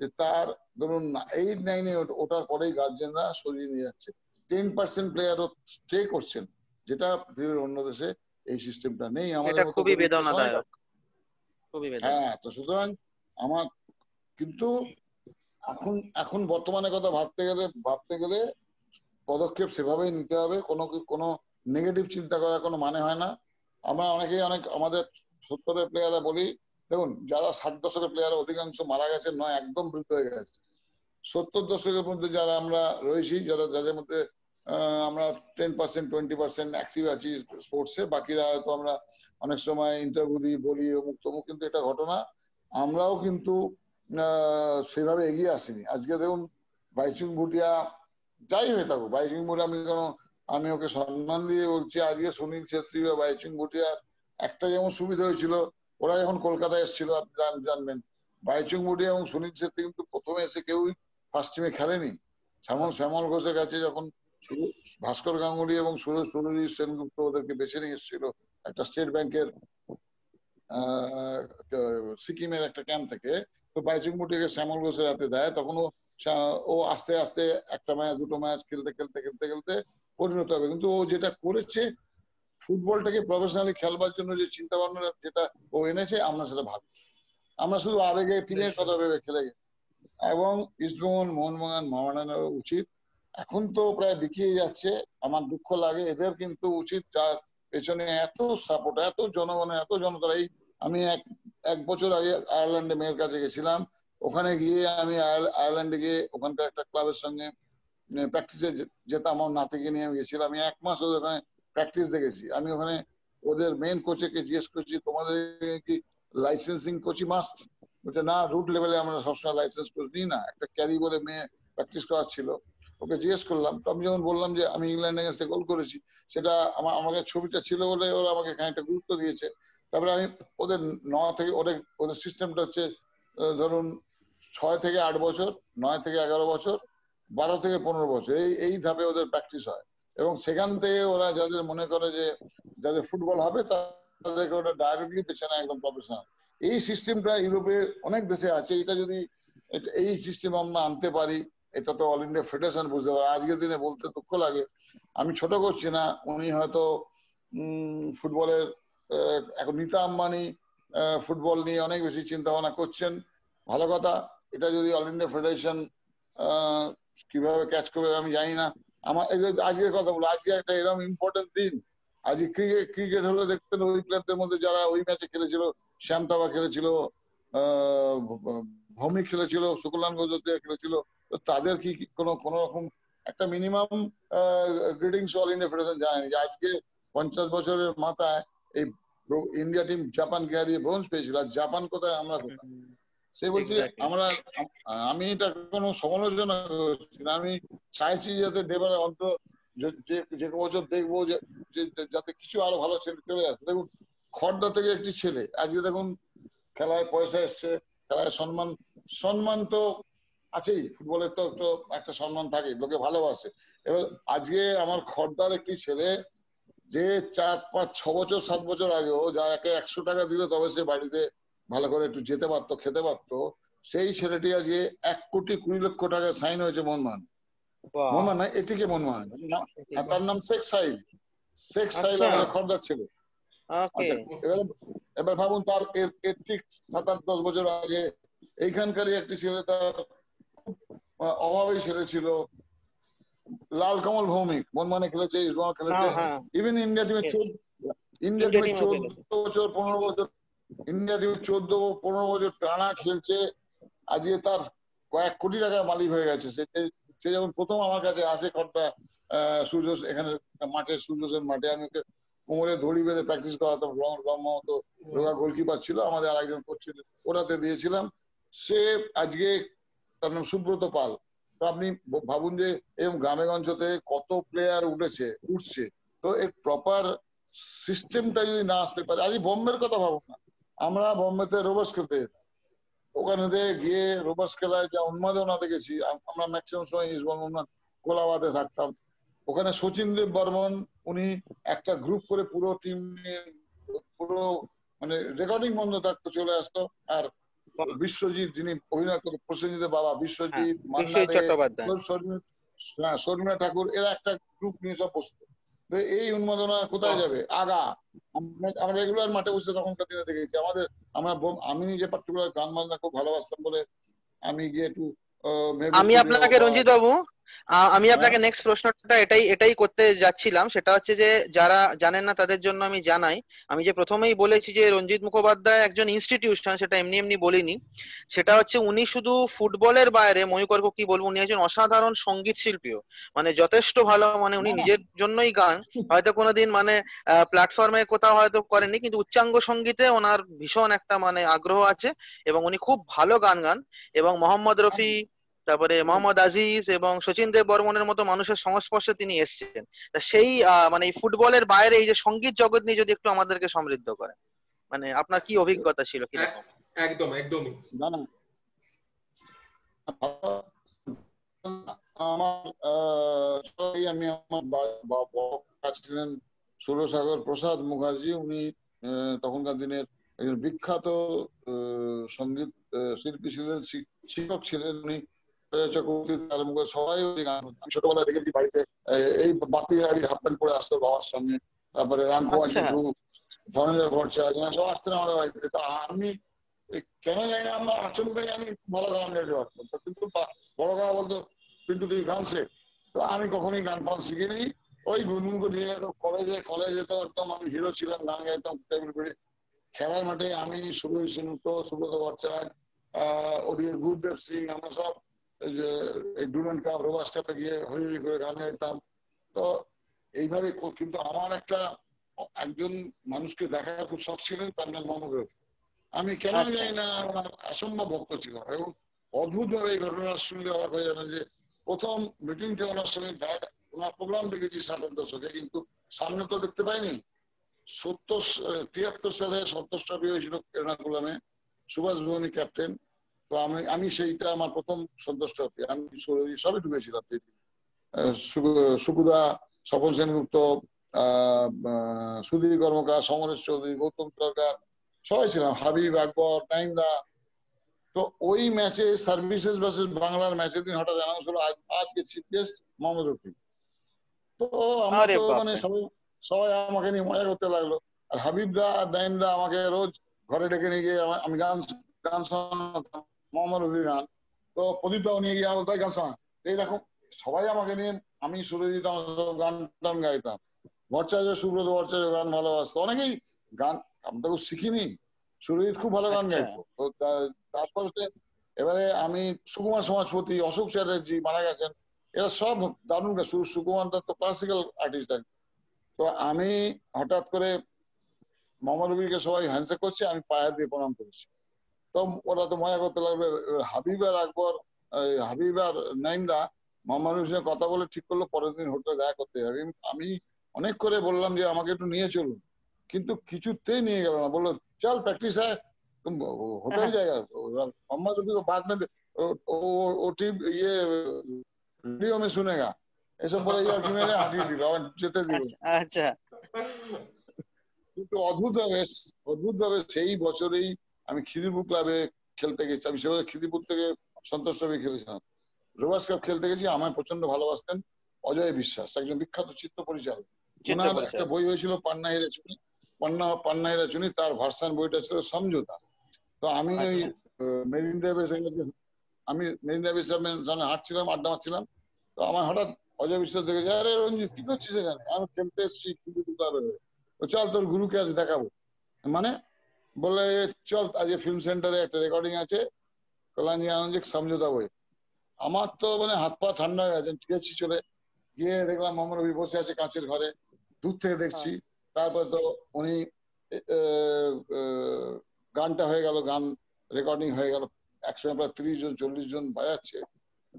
যে তার ধরুন এইট নাইনে ওঠার পরেই গার্জেনরা সরিয়ে নিয়ে যাচ্ছে। টেন পার্সেন্ট প্লেয়ারও স্টে করছেন যেটা পৃথিবীর অন্য দেশে এই সিস্টেমটা নেই। আমাদের খুবই বেদনাদায়ক। হ্যাঁ তো সুতরাং আমার কিন্তু এখন এখন বর্তমানে কথা ভাবতে গেলে ভাবতে গেলে পদক্ষেপ সেভাবেই নিতে হবে। কোনো কোনো নেগেটিভ চিন্তা করার কোনো মানে হয় না। আমরা অনেকেই অনেক আমাদের সত্তরের প্লেয়াররা বলি, দেখুন, যারা ষাট দশকের প্লেয়ার অধিকাংশ মারা গেছে নয়, একদম বৃদ্ধ হয়ে গেছে। সত্তর দশকের মধ্যে যারা আমরা রয়েছি, যারা, যাদের মধ্যে আমরা ten percent twenty percent active আছি স্পোর্টসে বাকিরা হয়তো আমরা অনেক সময় ইন্টারভিউ দিই, বলি, অমুক তমুক, কিন্তু এটা ঘটনা। আমরাও কিন্তু সেভাবে এগিয়ে আসিনি। আজকে দেখুন, বাইচুং ভুটিয়া, যাই হয়ে থাকুক, বাইচুং ভুটিয়া আমি কোনো আমি ওকে সম্মান দিয়ে বলছি, আজকে সুনীল ছেত্রী বা বাইচুং ভুটিয়া একটা যেমন সুবিধা হয়েছিল, ওরা যখন কলকাতায় এসেছিল, আপনি জানবেন। বাইচুং ভুটিয়া এবং সুনীল ছেত্রী কিন্তু প্রথমে এসে কেউই ফার্স্ট টিমে খেলেনি। শ্যামল শ্যামল ঘোষের কাছে যখন ভাস্কর গাঙ্গুলি এবং সুরজ সুরজিৎ সেনগুপ্ত ওদেরকে বেছে নিয়ে এসেছিল একটা স্টেট ব্যাংকের সিকিমের একটা ক্যাম্প থেকে, তো বাইচুং মুটিকে শ্যামল ঘোষের হাতে দেয়। তখন ও আস্তে আস্তে একটা ম্যাচ, দুটো ম্যাচ খেলতে খেলতে খেলতে খেলতে পরিণত হবে। কিন্তু ও যেটা করেছে, ফুটবলটাকে প্রফেশনালি খেলবার জন্য যে চিন্তা ভাবনা যেটা ও এনেছে, আমরা সেটা ভাবি আমরা শুধু আবেগে টিমের কথা ভেবে খেলে গেছি। এবং ইস্টবেঙ্গল মোহনবাগান মোহামেডানের উচিত। এখন তো প্রায় বিকিয়ে যাচ্ছে, আমার দুঃখ লাগে, এদের কিন্তু উচিত যার পেছনে এত সাপোর্ট এত জনগণের এত জনতার এই আমি এক এক বছর আগে আয়ারল্যান্ডে মেয়ের কাছে গেছিলাম। ওখানে গিয়ে আমি আয়ারল্যান্ডে গিয়ে ওখানকার একটা ক্লাবের সঙ্গে প্র্যাকটিসে যেতাম আমার নাতিকে নিয়ে আমি গেছিলাম, আমি এক মাস ওদের ওখানে প্র্যাকটিস দেখেছি। আমি ওখানে ওদের মেন কোচেকে জিজ্ঞেস করছি, তোমাদের কি লাইসেন্সিং কোচই মাস্ট বলছে, না রুট লেভেলে আমরা সবসময় লাইসেন্স কোচ নিই না। একটা ক্যারি বলে মেয়ে প্র্যাকটিস করার ছিল ওকে জিজ্ঞেস করলাম, তো আমি যখন বললাম যে, আমি ইংল্যান্ড এগেন্সে গোল করেছি, সেটা আমার আমাকে ছবিটা ছিল বলে ওরা আমাকে খানিকটা গুরুত্ব দিয়েছে। তারপরে আমি ওদের ন থেকে, ওদের ওদের সিস্টেমটা হচ্ছে ধরুন, ছয় থেকে আট বছর, নয় থেকে এগারো বছর বারো থেকে পনেরো বছর, এই এই ধাপে ওদের প্র্যাকটিস হয়। এবং সেখান থেকে ওরা যাদের মনে করে যে যাদের ফুটবল হবে, তাদেরকে ওটা ডাইরেক্টলি পেছনে একদম প্রফেশনাল এই সিস্টেমটা ইউরোপে অনেক দেশে আছে। এটা যদি এই সিস্টেম আমরা আনতে পারি, এটা তো অল ইন্ডিয়া ফেডারেশন বুঝতে পারে। আজকের দিনে বলতে দুঃখ লাগে। আমি ছোট করছি না, উনি হয়তো ফুটবলের এখন নিতা আম্বানি ফুটবল নিয়ে অনেক বেশি চিন্তা ভাবনা করছেন। ভালো কথা। এটা যদি অল ইন্ডিয়া ফেডারেশন কীভাবে ক্যাচ করবে আমি জানি না। আমার আজকের কথা বলো, আজকে একটা এরকম ইম্পর্টেন্ট দিন। আজ ক্রিকেট ক্রিকেট হলে দেখতেন ওই প্লেয়ারদের মধ্যে যারা ওই ম্যাচে খেলেছিল, শ্যাম তাবা খেলেছিল ভৌমিক খেলেছিল শুক্লান গজোতিয়া খেলেছিল, তো তাদের কি কোনো কোনো রকম একটা minimum greetings all India federation জানেনি যে আজকে পঞ্চাশ বছরের মাথায় এই ইন্ডিয়া টিম জাপানকে হারিয়ে ব্রোঞ্জ পেয়েছিল। আর জাপান কোথায়? আমরা সে বলছে আমরা আমি এটা কোনো সমালোচনা করছি না। আমি চাইছি যাতে দেবার অন্ত যে- বছর দেখব যে যাতে কিছু আরও ভালো ছেলে চলে আসে। দেখুন খড়দা থেকে একটি ছেলে আজকে দেখুন খেলায় পয়সা এসছে খেলায় সম্মান সম্মান তো আছেই। ফুটবলের তো একটু একটা সম্মান থাকে লোকে ভালোবাসে। এবার আজকে আমার খড়দার একটি ছেলে যে চার পাঁচ ছ বছর সাত বছর আগে আগেও যাকে একশো টাকা দিল তবে সে বাড়িতে ভালো করে একটু যেতে পারতো খেতে পারতো সেই ছেলেটি আজকে এক কোটি কুড়ি লক্ষ টাকা সাইন হয়েছে মনমান মনমান না এটিকে। মনমান আর তার নাম শেখ সাইল। শেখ সাইল আচ্ছা। আমাদের খর্দার ছেলে। আচ্ছা এবার এবার ভাবুন তার এর ঠিক সাত আট দশ বছর আগে এইখানকারই একটি ছেলে তার অভাবেই ছেলে ছিল। লাল কমল ভৌমিক মনমানে খেলেছে ইসমাল খেলেছে। ইভেন ইন্ডিয়া টিমে. চোদ্দ ইন্ডিয়া টিমে চোদ্দ বছর পনেরো বছর ইন্ডিয়া টিমে চোদ্দ পনেরো বছর টানা খেলছে। আজকে তার কয়েক কোটি টাকা মালিক হয়ে গেছে। সে যখন প্রথম আমার কাছে আসে আহ, সূর্য এখানে মাঠে সূর্য মাঠে। আমি ওকে কোমরে দড়ি বেঁধে প্র্যাকটিস করাতাম। রং মতো রোগা গোলকিপার ছিল। আমাদের আরেকজন কোচ ছিল। ওরাতে দিয়েছিলাম। সে আজকে তার নাম সুব্রত পাল। তো আপনি ভাবুন যে এরকম গ্রামে গঞ্জতে কত প্লেয়ার উঠেছে উঠছে। তো এর প্রপার সিস্টেমটা যদি না আসতে পারে আজ বোম্বের কথা ভাবুন না। আমরা বোম্বেতে রোবার্স খেলতে ওখানে গিয়ে রোবার্স খেলায় যা উন্মাদনা দেখেছি আমরা ম্যাক্সিমাম সময় ইসবন কোলাবাদে থাকতাম। ওখানে সচিন দেব বর্মন উনি একটা গ্রুপ করে পুরো টিম নিয়ে পুরো মানে রেকর্ডিং বন্ধ থাকতো চলে আসতো। আর বিশ্বজিৎ যিনি অভিনয় করতো প্রসেনজিতের বাবা বিশ্বজিৎ মান্না দে চট্টোপাধ্যায়। শর্মিলা হ্যাঁ, শর্মিলা ঠাকুর এরা একটা গ্রুপ নিয়ে সব বসতো। এই উন্মাদনা কোথায় যাবে? আগা। আমরা- আমরা রেগুলার মাঠে বসে তখনকার দিনে দেখেছি। আমাদের আমরা আমি নিজে পার্টিকুলার গান বাজনা খুব ভালোবাসতাম বলে আমি গিয়ে একটু আহ, আমি আপনাকে রঞ্জিত বাবু আমি আপনাকে নেক্সট প্রশ্নটা এটাই এটাই করতে যাচ্ছিলাম। সেটা হচ্ছে যে যারা জানেন না তাদের জন্য আমি জানাই। আমি যে প্রথমেই বলেছি যে রঞ্জিত মুখোপাধ্যায় একজন ইনস্টিটিউশন সেটা এমনি এমনি বলিনি। সেটা হচ্ছে উনি শুধু ফুটবলের বাইরে ময়ূকর্ক কি বলব উনি একজন অসাধারণ সংগীত শিল্পীও মানে যথেষ্ট ভালো মানে উনি না। নিজের জন্যই গান। হয়তো কোনোদিন মানে প্ল্যাটফর্মে কোথাও হয়তো করেননি কিন্তু উচ্চাঙ্গ সঙ্গীতে ওনার ভীষণ একটা মানে আগ্রহ আছে এবং উনি খুব ভালো গান গান এবং মোহাম্মদ রফি তারপরে মোহাম্মদ আজিজ এবং সচিন দেব বর্মনের মতো মানুষের সংস্পর্শে তিনি এসেছেন। তা সেই মানে এই ফুটবলের বাইরে এই যে সংগীত জগৎ নিয়ে যদি একটু আমাদেরকে সমৃদ্ধ করেন মানে আপনার কি অভিজ্ঞতা ছিল কি একদম একদমই। না না। আমার আহ, আমি আমার ছিলেন সুরসাগর প্রসাদ মুখার্জি উনি আহ, তখনকার দিনের একজন বিখ্যাত আহ, সংগীত শিল্পী ছিলেন শিক্ষক ছিলেন উনি। সবাই ওই গান আমি ছোটবেলায় দেখেছি বাড়িতে এই বাপি গাড়ি হাফ প্যান্ট পরে আসতো বাবার সঙ্গে। তারপরে রামকুমার ভট্টাচার্য সব আসতেন বাড়িতে। তা আমি কেন জানি না আমার আচমকাই আমি ভালো গান গাইতে পারতাম। তো কিন্তু বড় গাওয়া বলতো কিন্তু তুই গান শেখ। তো আমি কখনোই গান ফান শিখিনি। ওই গুনগুনকে নিয়ে যেত কলেজে কলেজে তো একদম আমি হিরো ছিলাম গান গাইতাম টেবিল করে খেলার মাঠে আমি সুরজ সিংহ সুব্রত ভট্টাচার্য আহ ওদিকে গুরুদেব সিং আমরা সব এই কাপ রোবাস কাপে গিয়ে হই হই করে গান গাইতাম তো এইভাবে কিন্তু আমার একটা একজন মানুষকে দেখার খুব শখ ছিলেন তার নাম মোহাম্মদ রফি আমি কেন আচ্ছা। জানি না ওনার অসম্ভব ভক্ত ছিলাম এবং অদ্ভুত ভাবে এই ঘটনা শুনলে অবাক হয়ে যাবেন যে প্রথম মিটিংটা ওনার সঙ্গে ওনার প্রোগ্রাম দেখেছি ষাটের দশকে কিন্তু সামনে তো দেখতে পাইনি। সত্তর তিয়াত্তর সালে সত্তর ট্রফি হয়েছিল এর্নাকুলামে। সুভাষ ভবনী ক্যাপ্টেন তো আমি আমি সেইটা আমার প্রথম সন্তোষ ট্রফি আমি সবই ঢুকেছিলাম সুকুদা স্বপন সেনগুপ্ত সুধীর কর্মকার সমরেশ চৌধুরী গৌতম সরকার সবাই ছিলাম। হাবিব আকবর নাইমদা তো ওই ম্যাচে সার্ভিসেস ভার্সেস বাংলার ম্যাচের দিন হঠাৎ অ্যানাউন্স হলো আজকে চিফ গেস্ট মোহাম্মদ রফি তো আমার তো মানে সবাই সবাই আমাকে নিয়ে মজা করতে লাগল। আর হাবিবদা আর আমাকে রোজ ঘরে ডেকে নিয়ে গিয়ে আমি গান গান শোনাতাম। মোহাম্মদ রফির গান তো প্রদীপদাও নিয়ে গিয়ে আমার গান শোনা এইরকম সবাই আমাকে নিয়ে আমি সুরে দিতাম গান টান গাইতাম। ভট্টাচার্য সুব্রত ভট্টাচার্য গান ভালোবাসতো। অনেকেই গান আমি তো শিখিনি সুরজিৎ খুব ভালো গান আচ্ছা। গাইতো। তো তা- তারপরে এবারে আমি সুকুমার সমাজপতি অশোক চ্যাটার্জি মারা গেছেন। এরা সব দারুণ সুকুমার দত্ত ক্লাসিক্যাল আর্টিস্ট তো আমি হঠাৎ করে মোহাম্মদ রবিকে সবাই হ্যান্ডশেক করছে আমি পায়ে দিয়ে প্রণাম করেছি। তো ওরা তো মজা করতে লাগবে। হাবিব আর আকবর হাবিব আর নাইমদা মোহাম্মদ কথা বলে ঠিক করল পরের দিন হোটেলে দেখা করতে যাবে। আমি অনেক করে বললাম যে আমাকে একটু নিয়ে চলুন। কিন্তু কিছুতেই নিয়ে গেল না। বলল চল প্র্যাকটিস হয় হোটেল জায়গা মোহাম্মদ রফি ও ইয়ে রেডিও শুনেগা এসব বলে মেরে হাঁটিয়ে দিল আমার যেতে দিল। আচ্ছা, আচ্ছা। কিন্তু অদ্ভুত ভাবে অদ্ভুত ভাবে সেই বছরেই আমি খিদিরপুর ক্লাবে খেলতে গেছি। আমি সেভাবে খিদিরপুর থেকে সন্তোষ রবি খেলেছিলাম। রোবাস কাপ খেলতে গেছি আমায় প্রচণ্ড ভালোবাসতেন অজয় বিশ্বাস একজন বিখ্যাত চিত্র পরিচালক ওনার একটা বই হয়েছিল পান্না হিরে চুনি পান্না পান্না হিরে চুনি তার ভার্সান বইটা ছিল সমঝোতা। তো আমি ওই আচ্ছা। মেরিন ড্রাইভের সঙ্গে আমি মেরিন ড্রাইভের সামনে হাঁটছিলাম আড্ডা মারছিলাম তো আমার হঠাৎ অজয় বিশ্বাস দেখে যায় আরে রঞ্জিত কি করছিস এখানে? আমি খেলতে এসেছি ক্লাবে চল তোর গুরুকে আজ দেখাবো। মানে বলে চল আজ ফিল্ম সেন্টারে একটা রেকর্ডিং আছে। কল্যাণী আনন্দিক সমঝোতা বই। আমার তো মানে হাত পা ঠান্ডা হয়ে গেছে গেছি চলে। গিয়ে দেখলাম মোহাম্মদ রবি বসে আছে কাঁচের ঘরে দূর থেকে দেখছি। তারপর তো উনি গানটা হয়ে গেল গান রেকর্ডিং হয়ে গেল। একসঙ্গে প্রায় তিরিশ জন চল্লিশ জন বাজাচ্ছে।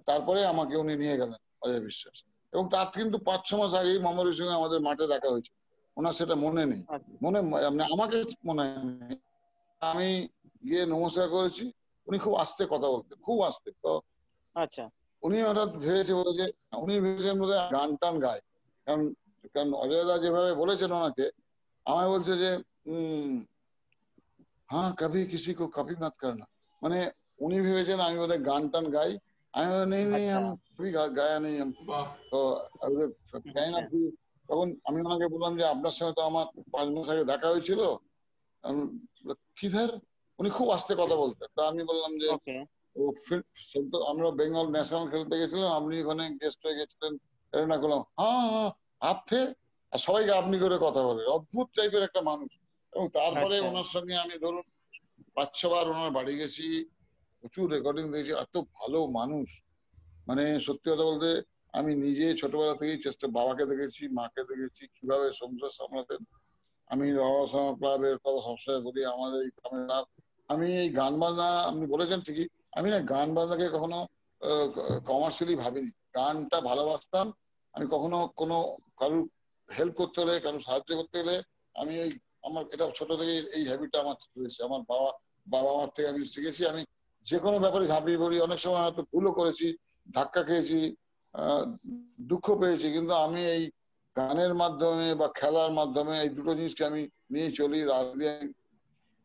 তারপরে আমাকে উনি নিয়ে গেলেন অজয় বিশ্বাস। এবং তার কিন্তু পাঁচ ছ মাস আগেই মোহাম্মদ রবির সঙ্গে আমাদের মাঠে দেখা হয়েছে। ওনার সেটা মনে নেই। আচ্ছা। মনে মানে আমাকে মনে নেই। আমি গিয়ে নমস্কার করেছি। উনি খুব আস্তে কথা বলতেন খুব আস্তে। তো আচ্ছা। উনি হঠাৎ ভেবেছে বলে যে উনি ভেবেছেন বোধ গান টান গায়। কারণ কারণ অজয়দা যেভাবে বলেছেন ওনাকে আমায় বলছে যে উম হ্যাঁ কবি কিসি কো কপি মত করনা। মানে উনি ভেবেছেন আমি বোধহয় গান টান গাই। আমি নেই নেই আচ্ছা। আমি কবি গায়া নেই তো আমি না। তখন আমি ওনাকে বললাম যে আপনার সঙ্গে তো আমার পাঁচ মাস আগে দেখা হয়েছিল। উনি খুব আস্তে কথা বলতেন। তা আমি বললাম যে ও আমরা বেঙ্গল ন্যাশনাল খেলতে গেছিলাম আপনি ওখানে গেস্ট হয়ে গেছিলেন এরকম করলাম হ্যাঁ হ্যাঁ আপনি আর সবাইকে আপনি করে কথা বলে। অদ্ভুত টাইপের একটা মানুষ। এবং তারপরে আচ্ছা। ওনার সঙ্গে আমি ধরুন পাঁচ ছবার ওনার বাড়ি গেছি প্রচুর রেকর্ডিং দিয়েছি এত ভালো মানুষ। মানে সত্যি কথা বলতে আমি নিজে ছোটবেলা থেকেই চেষ্টা বাবাকে দেখেছি মাকে দেখেছি কীভাবে সংসার সামলাতেন। আমি রহস্য ক্লাবের কথা সবসময় বলি, আমাদের এই গ্রামের আমি এই গান বাজনা, আপনি বলেছেন ঠিকই, আমি না গান বাজনাকে কখনো কমার্শিয়ালি ভাবিনি। গানটা ভালোবাসতাম, আমি কখনো কোনো কারুর হেল্প করতে হলে, কারুর সাহায্য করতে হলে, আমি ওই আমার, এটা ছোট থেকে এই হ্যাবিটটা আমার রয়েছে আমার বাবা বাবা মার থেকে আমি শিখেছি। আমি যে কোনো ব্যাপারে ঝাঁপিয়ে পড়ি, অনেক সময় হয়তো ভুলও করেছি, ধাক্কা খেয়েছি দুঃখ পেয়েছি, কিন্তু আমি এই গানের মাধ্যমে বা খেলার মাধ্যমে এই দুটো জিনিসকে আমি নিয়ে চলি রাজনীতি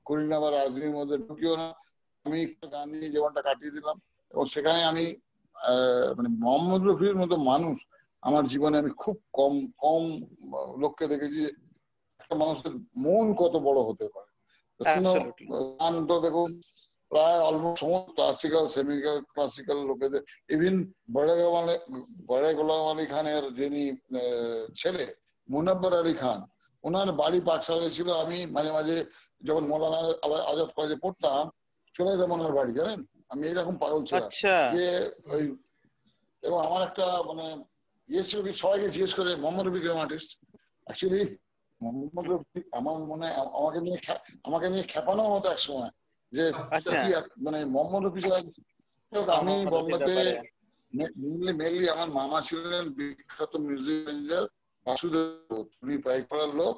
করি না বা রাজনীতির মধ্যে ঢুকিও না। আমি একটু গান নিয়ে জীবনটা কাটিয়ে দিলাম এবং সেখানে আমি আহ, মানে মোহাম্মদ রফির মতো মানুষ আমার জীবনে আমি খুব কম কম লোককে দেখেছি একটা মানুষের মন কত বড় হতে পারে। গান তো দেখুন প্রায় অলমোস্ট সমস্ত ক্লাসিক্যাল সেমি ক্লাসিক্যাল লোকেদের ইভিন বড়ে গোলাম বড়ে গোলাম আলী খানের যিনি ছেলে মুনাব্বর আলী খান ওনার বাড়ি পাকশালে ছিল। আমি মাঝে মাঝে যখন মৌলানা আজাদ কলেজে পড়তাম চলে যেতাম ওনার বাড়ি জানেন? আমি এইরকম পাগল ছিলাম। আচ্ছা। যে ওই এবং আমার একটা মানে ইয়ে ছিল কি সবাইকে জিজ্ঞেস করে মোহাম্মদ রফি কিরম আর্টিস্ট অ্যাকচুয়ালি মোহাম্মদ আমার মনে আমাকে নিয়ে আমাকে নিয়ে খেপানো হতো এক সময়। যে আচ্ছা। কি মানে মোহাম্মদ রফি ছাড়া আমি মোহাম্মদ রফির বম্বেতে মেনলি আমার মামা ছিলেন বিখ্যাত মিউজিক ম্যানেজার বাসুদেব উনি পাইকপাড়ার লোক।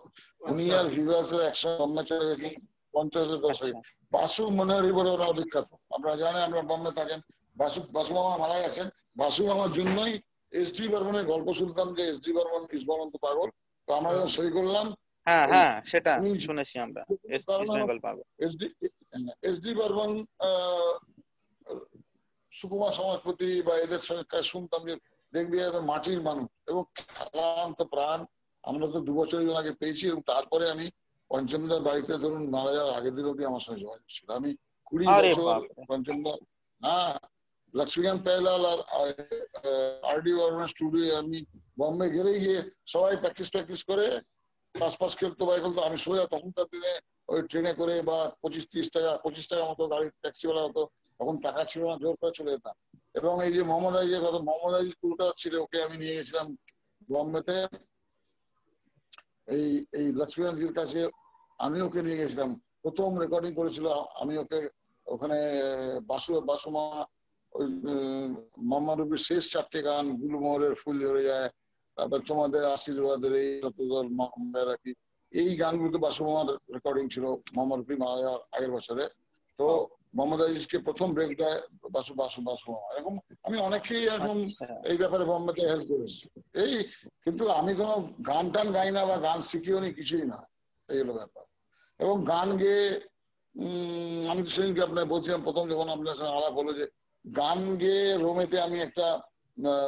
উনি আর ভিভাসের একসঙ্গে বম্বে চলে গেছেন পঞ্চাশের দশকে আচ্ছা। বাসু মনোহরি বলে ওনারা বিখ্যাত। আপনারা জানেন আমরা বম্বে থাকেন। বাসু বাসু মামা মারা গেছেন। বাসু মামার জন্যই এস ডি বর্মনের গল্প শুনতাম যে এস ডি বর্মন ইসবরন্ত পাগল। তো আমরা যখন সই করলাম। হ্যাঁ হ্যাঁ সেটা শুনেছি আমরা। ইস্ট বেঙ্গল পাবো। এস ডি বর্মন সুকুমার সমাজপতি বা এদের সঙ্গে শুনতাম যে দেখবি মাটির মানুষ এবং খেলান্ত প্রাণ। আমরা তো দু বছর আগে পেয়েছি এবং তারপরে আমি পঞ্চমদার বাড়িতে ধরুন মারা যাওয়ার আগের দিন অব্দি আমার সঙ্গে যোগাযোগ ছিল। আমি কুড়ি বছর বাপরে। পঞ্চমদা হ্যাঁ লক্ষ্মীকান্ত পেহলাল আর আর ডি বর্মন স্টুডিও আমি বম্বে গেলে গিয়ে সবাই প্র্যাকটিস প্র্যাকটিস করে পাঁচ পাঁচ খেলতো বা খেলতো আমি সোজা তখনকার দিনে ওই ট্রেনে করে বা পঁচিশ তিরিশ টাকা, পঁচিশ টাকা মতো গাড়ি ট্যাক্সিওয়ালা হতো তখন টাকা ছিল না, জোর করে চলে যেতাম। এবং এই যে মোহাম্মদ আইজের কথা, মোহাম্মদ আইজ কলকাতা ছিল, ওকে আমি নিয়ে গেছিলাম বম্বেতে। এই এই লক্ষ্মীনাথজির কাছে আমি ওকে নিয়ে গেছিলাম। প্রথম রেকর্ডিং করেছিল, আমি ওকে ওখানে, বাসু, বাসুমা, ওই মাম্মা রবির শেষ চারটে গান, গুলমোহরের ফুল ধরে যায় তারপর তোমাদের আশীর্বাদের এই যতদল রাখি এই গানগুলো বাসুমার রেকর্ডিং ছিল মোহাম্মদ রফি মারা আগের বছরে। তো মোহাম্মদ আজিজকে প্রথম ব্রেক দেয় বাসু বাসু বাসু এরকম আমি অনেকেই এরকম আচ্ছা। এই ব্যাপারে বোম্বেতে হেল্প করেছি। এই কিন্তু আমি কোনো গান টান গাই না বা গান শিখিও নি কিছুই না। এই হলো ব্যাপার। এবং গান গেয়ে উম, আমি তো সেদিনকে আপনার বলছিলাম প্রথম যখন আপনার সঙ্গে আলাপ হলো যে গান গেয়ে রোমেতে আমি একটা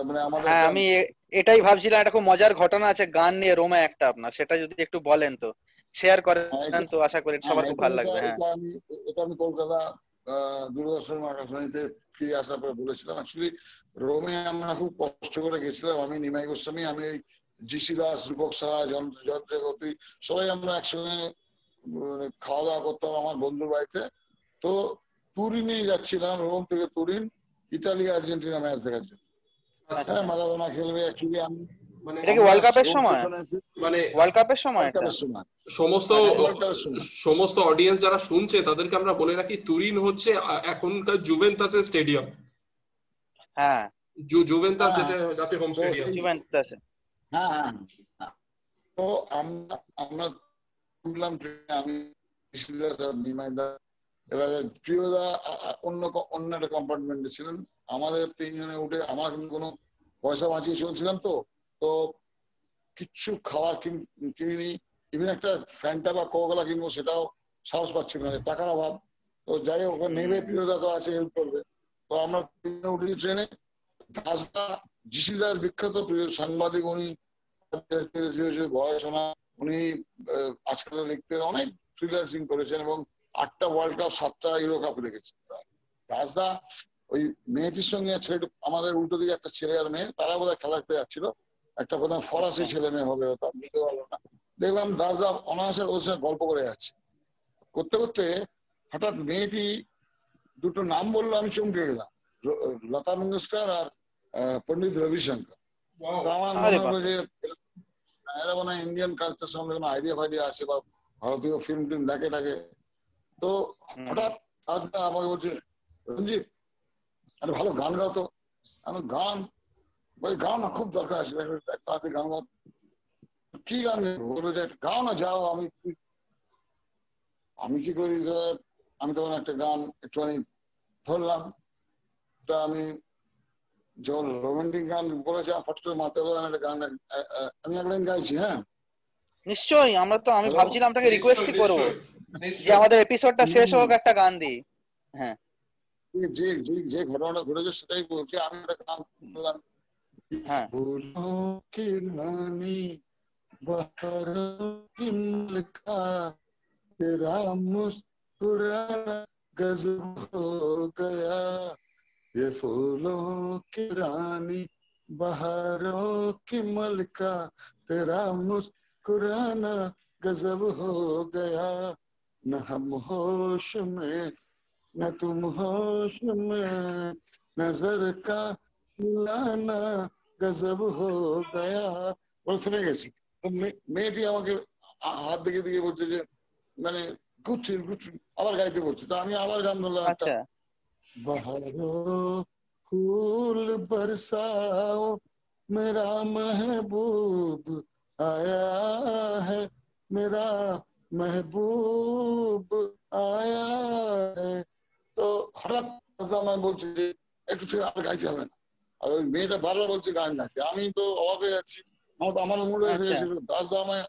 মানে আমাদের হ্যাঁ আমি এটাই ভাবছিলাম একটা খুব মজার ঘটনা আছে গান নিয়ে রোমে একটা আপনার সেটা যদি একটু বলেন তো শেয়ার হ্যাঁ, করেন তো আশা করি সবার হ্যাঁ, খুব ভালো লাগবে হ্যাঁ। এটা আমি কলকাতা দূরদর্শন আকাশবাণীতে ফিরে আসার পরে বলেছিলাম। অ্যাকচুয়ালি রোমে আমরা খুব কষ্ট করে গেছিলাম আমি নিমাই গোস্বামী আমি ওই জিসি দাস রূপক সাহা যন্ত্র যন্ত্রগতি সবাই আমরা একসঙ্গে মানে খাওয়া দাওয়া করতাম আমার বন্ধুর বাড়িতে। তো তুরিনে যাচ্ছিলাম রোম থেকে তুরিন ইতালি আর্জেন্টিনা ম্যাচ দেখার জন্য। আচ্ছা। হ্যাঁ মারাদোনা খেলবে অ্যাকচুয়ালি আমি মানে এটা কি ওয়ার্ল্ড কাপের সময়? মানে ওয়ার্ল্ড কাপের সময় এটা? সমস্ত হ্যাঁ, অডিয়েন্স যারা শুনছে তাদেরকে আমরা বলে রাখি তুরিন হচ্ছে এখনকার জুভেন্টাসের স্টেডিয়াম। হ্যাঁ। জুভেন্টাস হ্যাঁ। যেটা যাতে হোম স্টেডিয়াম হ্যাঁ হ্যাঁ হ্যাঁ। তো আমরা আমরা উঠলাম আমি নিমাইদা এবারে প্রিয়দা আ- আ- অন্য অন্য একটা কম্পার্টমেন্টে ছিলেন। আমাদের তিনজনে উঠে, আমার কিন্তু কোনো পয়সা বাঁচিয়ে চলছিলাম তো তো কিচ্ছু খাবার কিন- কিনিনি। ইভেন একটা ফ্যান্টা বা কোকোলা কিনবো সেটাও সাহস পাচ্ছিল না, টাকার অভাব। তো যাই হোক নেবে প্রিয়দা তো আছে হেল্প করবে। তো আমরা উঠেছি ট্রেনে। দাসদা জিসিদার বিখ্যাত প্রিয় সাংবাদিক, উনি বয়স ওনা উনি আজকাল লিখতেন অনেক ফ্রিল্যান্সিং করেছেন এবং আটটা ওয়ার্ল্ড কাপ সাতটা ইউরো কাপ রেখেছেন দাসদা ওই মেয়েটির সঙ্গে ছেলে আমাদের উল্টো দিকে একটা ছেলে আর মেয়ে তারা বোধহয় খেলা দেখতে যাচ্ছিল। একটা বোধহয় ফরাসি ছেলে মেয়ে হবে আমি বুঝতে পারলাম না। দেখলাম দাসদা অনায়াসে ওর সঙ্গে গল্প করে যাচ্ছে। করতে করতে হঠাৎ মেয়েটি দুটো নাম বলল আমি চমকে গেলাম। লতা মঙ্গেশকর আর আহ, পণ্ডিত রবিশঙ্কর। আমার মনে হলো যে এরা মনে হয় ইন্ডিয়ান কালচার সম্বন্ধে কোনো আইডিয়া ফাইডিয়া আছে বা ভারতীয় ফিল্ম টিম দেখে টাকে তো। হঠাৎ আমাকে বলছে রঞ্জিত আরে ভালো গান গাও তো। আমি গান ওই গাও না খুব দরকার আছে। তাড়াতাড়ি গান গাও। কি গান? যে গাও না যাও আমি আমি কি করি আমি তখন একটা গান একটুখানি ধরলাম। তা আমি যখন রোমান্টিক গান বলেছে আমার ফটো মাথায় বলে একটা গান আমি এক লাইন গাইছি হ্যাঁ? নিশ্চয়ই আমরা তো আমি ভাবছিলাম আপনাকে রিকোয়েস্টই করব যে আমাদের এপিসোডটা শেষ হোক একটা গান দিই। যে- যে যে যে ঘটনাটা ঘটেছে সেটাই বলছি আমি একটা গান বললাম হ্যাঁ। फूलों की रानी बहारों की मलका तेरा मुस्कुराना गजब हो गया ये फूलों की रानी बहारों की मलका तेरा मुस्कुराना गजब हो गया न हम होश में न तुम होश में नजर का मिलाना गजब हो गया বলে থেমে গেছি তো মে- মেয়েটি আমাকে আ- হাত দিকে দিকে বলছে যে মানে গুচ্ছিস গুচ্ছিস আবার গাইতে বলছে তো আমি আবার গান ধরলাম একটা আচ্ছা बहारों फूल बरसाओ मेरा महबूब आया है मेरा महबूब आया है তো হঠাৎ আমার বলছে যে একটু থেকে আর গাইতে হবে না। আর ওই মেয়েটা বারবার বলছে গান গাইতে। আমি তো অবাক হয়ে যাচ্ছি। আমার আমার মনে হয়ে আচ্ছা। দাসদা আমায়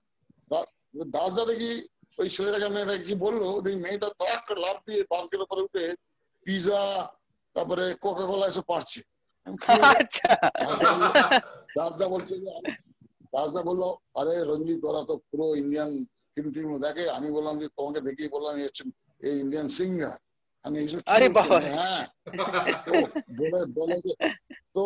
দাসদা দেখি ওই ছেলেটাকে মেয়েটাকে কি বলল? দেখি মেয়েটা তাক লাভ দিয়ে পার্কের উপরে উঠে পিজা তারপরে কোকা কোলা এসব পারছে আচ্ছা। দাসদা বলছে দাসদা বলল আরে রঞ্জিত তোরা তো পুরো ইন্ডিয়ান ফিল্ম টিম দেখে। আমি বললাম যে তোমাকে দেখেই বললাম এই ইন্ডিয়ান সিঙ্গার আমি এইসব আরে বাবা হ্যাঁ। তো বলে বলে যে তো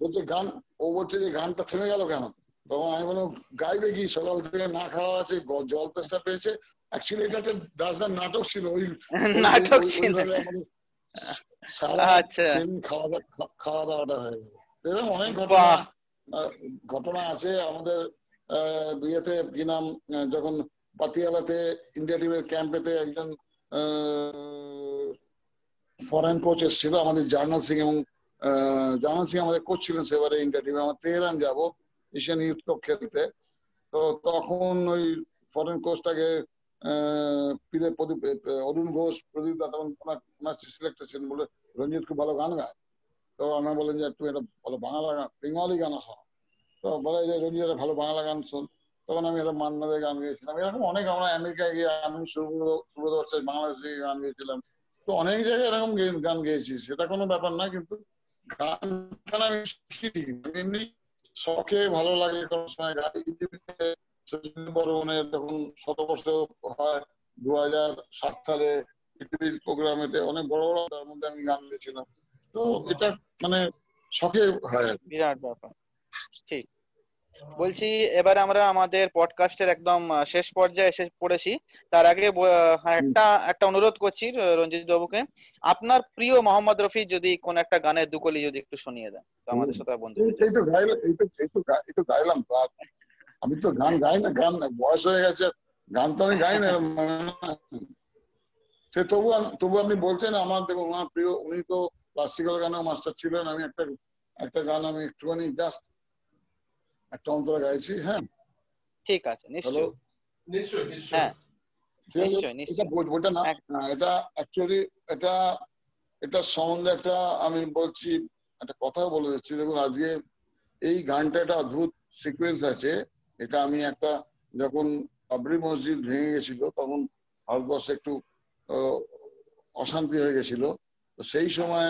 বলছে গান ও বলছে যে গানটা থেমে গেল কেন? তখন আমি বললাম গাইবে কি? সকাল থেকে না খাওয়া আছে জল তেষ্টা পেয়েছে। অ্যাকচুয়ালি এটা একটা দাসদার নাটক ছিল ওই ওই- নাটক ছিল। সারা খাওয়া দাওয়া খাওয়া দাওয়াটা হয়ে গেল। এরকম অনেক ঘটনা ঘটনা আছে। আমাদের আহ, বিয়েতে কি নাম যখন পাতিয়ালাতে ইন্ডিয়া টিমের ক্যাম্পেতে একজন ফরেন কোচ এসেছিল আমাদের জার্নাল সিং এবং জার্নাল সিং আমাদের কোচ ছিলেন সেবারে ইন্ডিয়া টিমে আমরা তেহরান যাব এশিয়ান ইউথ কাপ খেলতে। তো তখন ওই ফরেন কোচটাকে প্রদীপ, অরুণ ঘোষ, প্রদীপ দা তখন ওনার ছিলেন বলে রঞ্জিত খুব ভালো গান গায়। তো আমরা বলেন যে একটু এটা ভালো বাংলা গান, বেঙ্গলি গান শোনো তো বলে যে রঞ্জিত একটা ভালো বাংলা গান শোন। তখন আমি একটা মান্নাদের গান গেয়েছিলাম। এরকম অনেক আমরা আমেরিকায় গিয়ে আমি সুব্রত বাংলাদেশে গান গেয়েছিলাম। তো অনেক জায়গায় এরকম গান গেয়েছি। সেটা কোনো ব্যাপার না, কিন্তু গান আমি শিখিনি এমনি শখে ভালো লাগে কোনো সময়। গান বর্মনের যখন শতবর্ষ হয় দু হাজার সাত সালে পৃথিবীর প্রোগ্রামেতে অনেক বড় বড় তার মধ্যে আমি গান গেয়েছিলাম। তো এটা মানে শখে হয় বিরাট ব্যাপার। ঠিক। বলছি এবারে আমরা আমাদের পডকাস্টের একদম শেষ পর্যায়ে এসে পড়েছি। তার আগে একটা একটা অনুরোধ করছি রঞ্জিত বাবুকে। আপনার প্রিয় মোহাম্মদ রফি যদি কোন একটা গানের দুকলি যদি একটু শুনিয়ে দেন তো আমাদের সাথে বন্ধু এই- তো গাইলাম এই তো এই তো এই তো গাইলাম তো আমি তো গান গাই না গান বয়স হয়ে গেছে গান তো আমি গাই না সে তবু আম- তবু আপনি বলছেন আমার দেখুন ওনার প্রিয় উনি তো ক্লাসিক্যাল গানেও মাস্টার ছিলেন আমি একটা একটা গান আমি একটুখানি জাস্ট একটা অন্তরে গাইছি হ্যাঁ। ঠিক আছে হ্যালো? নিশ্চয়ই নিশ্চয়ই। নিশ্চয়ই হ্যাঁ। এটা বইটা না এটা অ্যাকচুয়ালি এটা এটা সম্বন্ধে একটা আমি বলছি একটা কথা বলে দিচ্ছি। দেখুন আজকে এই গানটা একটা অদ্ভুত সিকোয়েন্স আছে। এটা আমি একটা যখন আবরি মসজিদ ভেঙে গেছিল তখন ভারতবর্ষে একটু আহ, অশান্তি হয়ে গেছিল। তো সেই সময়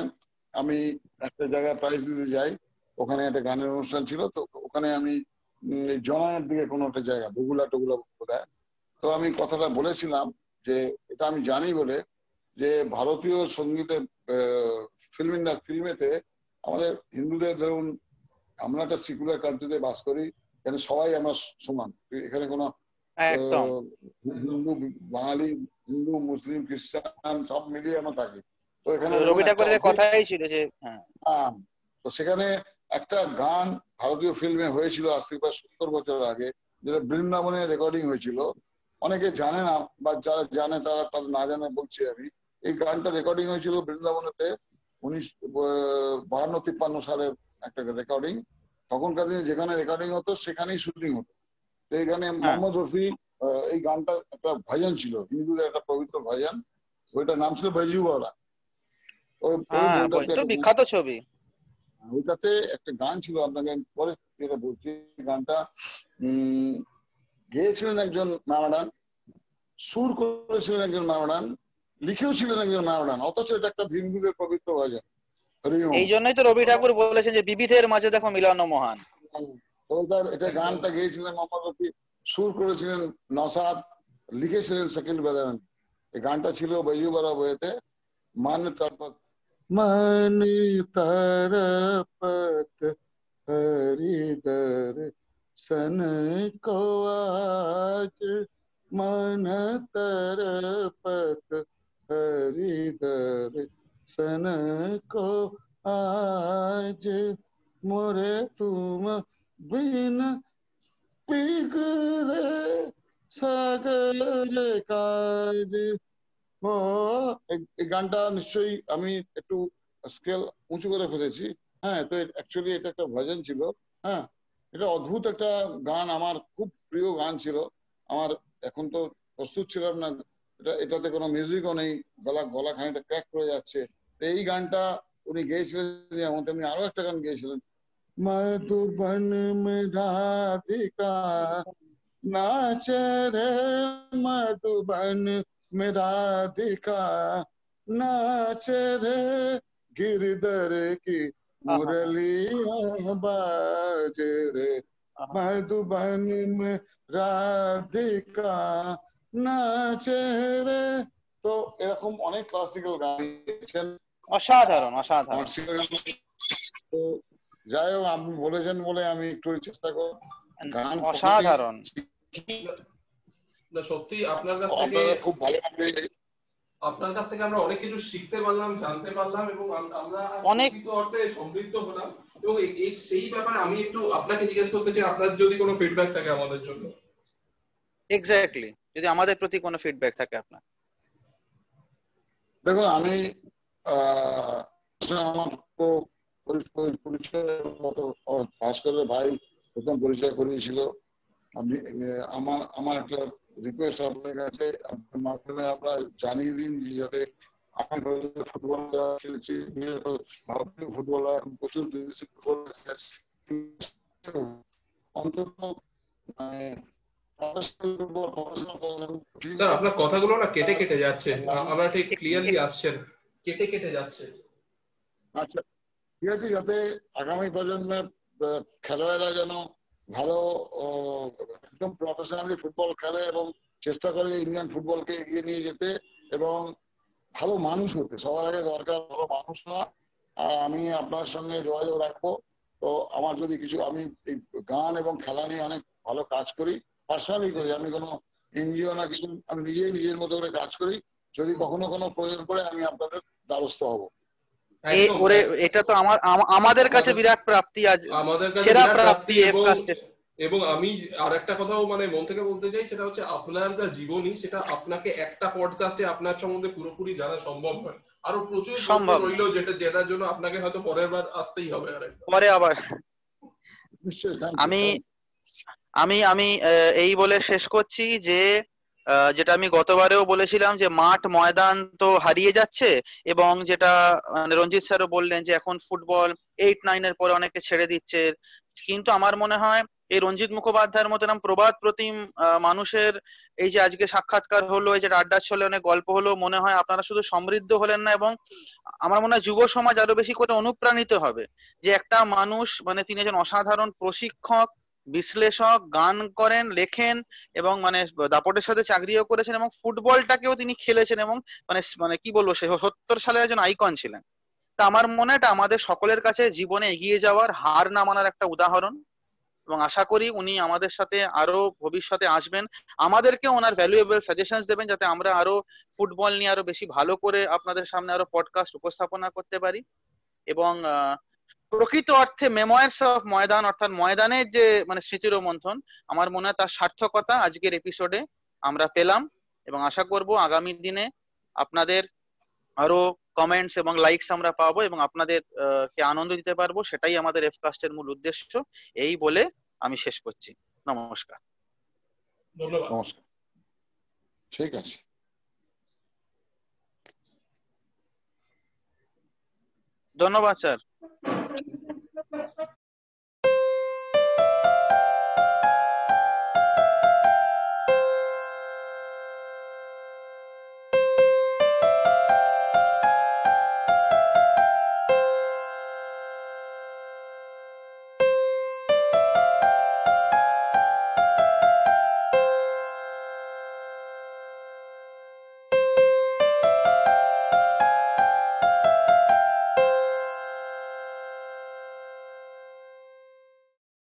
আমি একটা জায়গায় প্রাইজ দিতে যাই। ওখানে একটা গানের অনুষ্ঠান ছিল তো ওখানে আমি জনায়ের দিকে কোনো একটা জায়গা বগুলা টগুলা বোধহয়। তো আমি কথাটা বলেছিলাম যে এটা আমি জানি বলে যে ভারতীয় সঙ্গীতের ফিল্ম ফিল্মেতে আমাদের হিন্দুদের ধরুন আমরা একটা সিকুলার কান্ট্রিতে বাস করি এখানে সবাই আমরা সমান। এখানে কোনো হিন্দু বাঙালি হিন্দু মুসলিম খ্রিস্টান সব মিলিয়ে আমরা থাকি। তো এখানে কথাই ছিল যে হ্যাঁ। তো সেখানে একটা গান ভারতীয় ফিল্মে হয়েছিল আজ থেকে প্রায় সত্তর বছর আগে যেটা বৃন্দাবনে রেকর্ডিং হয়েছিল। অনেকে জানে না বা যারা জানে তারা তারা না জানে বলছি আমি। এই গানটা রেকর্ডিং হয়েছিল বৃন্দাবনেতে উনিশ বাহান্ন তিপ্পান্ন সালের একটা রেকর্ডিং তখনকার দিনে যেখানে রেকর্ডিং হতো সেখানেই শুটিং হতো। তো এইখানে মোহাম্মদ রফি এই গানটা একটা ভজন ছিল হিন্দুদের একটা পবিত্র ভজন ওইটার নাম ছিল ওই হ্যাঁ বিখ্যাত ছবি। ওইটাতে একটা গান ছিল আপনাকে পরে যেটা বলছি গানটা উম গেয়েছিলেন একজন ম্যামাডান সুর করেছিলেন একজন ম্যামাডান লিখেও ছিলেন একজন ম্যামাডান অথচ এটা একটা হিন্দুদের পবিত্র ভজন এই জন্যই তো রবি ঠাকুর বলেছেন যে বিবিধের মাঝে দেখো মিলন মহান। তো এটা গানটা গেয়েছিলেন মোহাম্মদ রফি সুর করেছিলেন নসাদ লিখেছিলেন সেকেন্ড বেদান এই গানটা ছিল বৈজুবারা বইয়েতে মান তরপত मन तरपत हरिदर सन को आज। मन तरपत हरिदर सन को आज। मोरे तुम बिन पिघरे सागर काज। এই গানটা নিশ্চয়ই আমি একটু স্কেল উঁচু করে ফেলেছি। হ্যাঁ তো অ্যাকচুয়ালি এটা একটা ভজন ছিল। হ্যাঁ এটা অদ্ভুত একটা গান আমার খুব প্রিয় গান ছিল। আমার এখন তো প্রস্তুত ছিলাম না। এটা, এটাতে কোনো মিউজিকও নেই। গলা গলা খানিকটা ক্র্যাক করে যাচ্ছে। এই গানটা উনি গেয়েছিলেন যেমন তেমনি আরও একটা গান গেয়েছিলেন। মধুবন রাধিকা নাচে রে মধুবন। मधुबन में राधिका नाच रे गिरधर की मुरलिया बाज रे मधुबन में রাধিকা নাচে রে তো এরকম অনেক ক্লাসিক্যাল গান গেয়েছেন অসাধারণ অসাধারণ আমার শিক্ষক তো যাই হোক আপনি বলেছেন বলে আমি একটু চেষ্টা করব গান অসাধারণ না সত্যি আপনার কাছ থেকে খুব ভালো লাগবে আপনার কাছ থেকে আমরা অনেক কিছু শিখতে পারলাম জানতে পারলাম এবং আমরা অনেক- অর্থে সমৃদ্ধ হলাম। এবং এই- সেই ব্যাপারে আমি একটু আপনাকে জিজ্ঞেস করতে চাই আপনার যদি কোনো ফিডব্যাক থাকে আমাদের জন্য। এক্স্যাক্টলি যদি আমাদের প্রতি কোনো ফিডব্যাক থাকে আপনার। দেখুন আমি আহ, আমার তো পরি- পরি- পরিচয়ের মতো ভাস্করের ভাই প্রথম পরিচয় করিয়েছিল। আপনি আমার আমার একটা রিকোয়েস্ট আপনার কাছে। আপনার মাধ্যমে আমরা জানিয়ে দিন যে যাতে আমি ফুটবল খেলেছি ভারতীয় ফুটবলার এখন প্রচুর বিদেশি ফুটবলার খেলেছে অন্তত মানে স্যার আপনার কথাগুলো না কেটে কেটে যাচ্ছে। আ- আমরা ঠিক ক্লিয়ারলি আসছেন। কেটে কেটে যাচ্ছে। আচ্ছা ঠিক আছে যাতে আগামী প্রজন্মের খেলোয়াড়রা যেন ভালো একদম প্রফেশনালি ফুটবল খেলে এবং চেষ্টা করে ইন্ডিয়ান ফুটবলকে এগিয়ে নিয়ে যেতে এবং ভালো মানুষ হতে। সবার আগে দরকার ভালো মানুষ না আর আমি আপনার সঙ্গে যোগাযোগ রাখব। তো আমার যদি কিছু, আমি গান এবং খেলা নিয়ে অনেক ভালো কাজ করি। পার্সোনালি করি, আমি কোনো এনজিও না কিছু, আমি নিজেই নিজের মতো করে কাজ করি। যদি কখনো কোনো প্রয়োজন পড়ে, আমি আপনাদের দ্বারস্থ হব। ওরে এটা তো আমার আমাদের কাছে বিরাট প্রাপ্তি আজ। আমাদের কাছে সেরা প্রাপ্তি এফ এবং এবং আমি আর একটা কথাও মানে মন থেকে বলতে চাই সেটা হচ্ছে আপনার যা জীবনী সেটা আপনাকে একটা পডকাস্টে আপনার সম্বন্ধে পুরোপুরি জানা সম্ভব নয়। আরও প্রচুর সম্ভব। রইল যেটা যেটার জন্য আপনাকে হয়তো পরের বার আসতেই হবে আরেকবার। পরে আবার। আমি আমি আমি আহ, এই বলে শেষ করছি যে আহ, যেটা আমি গতবারেও বলেছিলাম যে মাঠ ময়দান তো হারিয়ে যাচ্ছে এবং যেটা মানে রঞ্জিত স্যারও বললেন যে এখন ফুটবল এইট নাইনের পরে অনেকে ছেড়ে দিচ্ছে। কিন্তু আমার মনে হয় এই রঞ্জিত মুখোপাধ্যায়ের মতো এরকম প্রবাদ প্রতিম মানুষের এই যে আজকে সাক্ষাৎকার হলো, এই যে আড্ডার ছলে অনেক গল্প হলো, মনে হয় আপনারা শুধু সমৃদ্ধ হলেন না এবং আমার মনে হয় যুব সমাজ আরও বেশি করে অনুপ্রাণিত হবে। যে একটা মানুষ মানে তিনি একজন অসাধারণ প্রশিক্ষক বিশ্লেষক গান করেন লেখেন এবং মানে দাপটের সাথে চাকরিও করেছেন এবং ফুটবলটাকেও তিনি খেলেছেন এবং মানে মানে কি বলব সে সত্তর সালের একজন আইকন ছিলেন। তা আমার মনে এটা আমাদের সকলের কাছে জীবনে এগিয়ে যাওয়ার হার না মানার একটা উদাহরণ এবং আশা করি উনি আমাদের সাথে আরও ভবিষ্যতে আসবেন। আমাদেরকে ওনার ভ্যালুয়েবল সাজেশনস দেবেন যাতে আমরা আরও ফুটবল নিয়ে আরও বেশি ভালো করে আপনাদের সামনে আরও পডকাস্ট উপস্থাপনা করতে পারি। এবং আহ, প্রকৃত অর্থে মেমোয়ার্স অফ ময়দান অর্থাৎ ময়দানের যে মানে স্মৃতির মন্থন আমার মনে হয় তার সার্থকতা আজকের এপিসোডে আমরা পেলাম এবং আশা করব আগামী দিনে আপনাদের আরও কমেন্টস এবং লাইকস আমরা পাবো এবং আপনাদের আহ, কে আনন্দ দিতে পারব সেটাই আমাদের এফকাস্টের মূল উদ্দেশ্য। এই বলে আমি শেষ করছি। নমস্কার। ধন্যবাদ। নমস্কার। ঠিক আছে। ¿Dónde va a ser?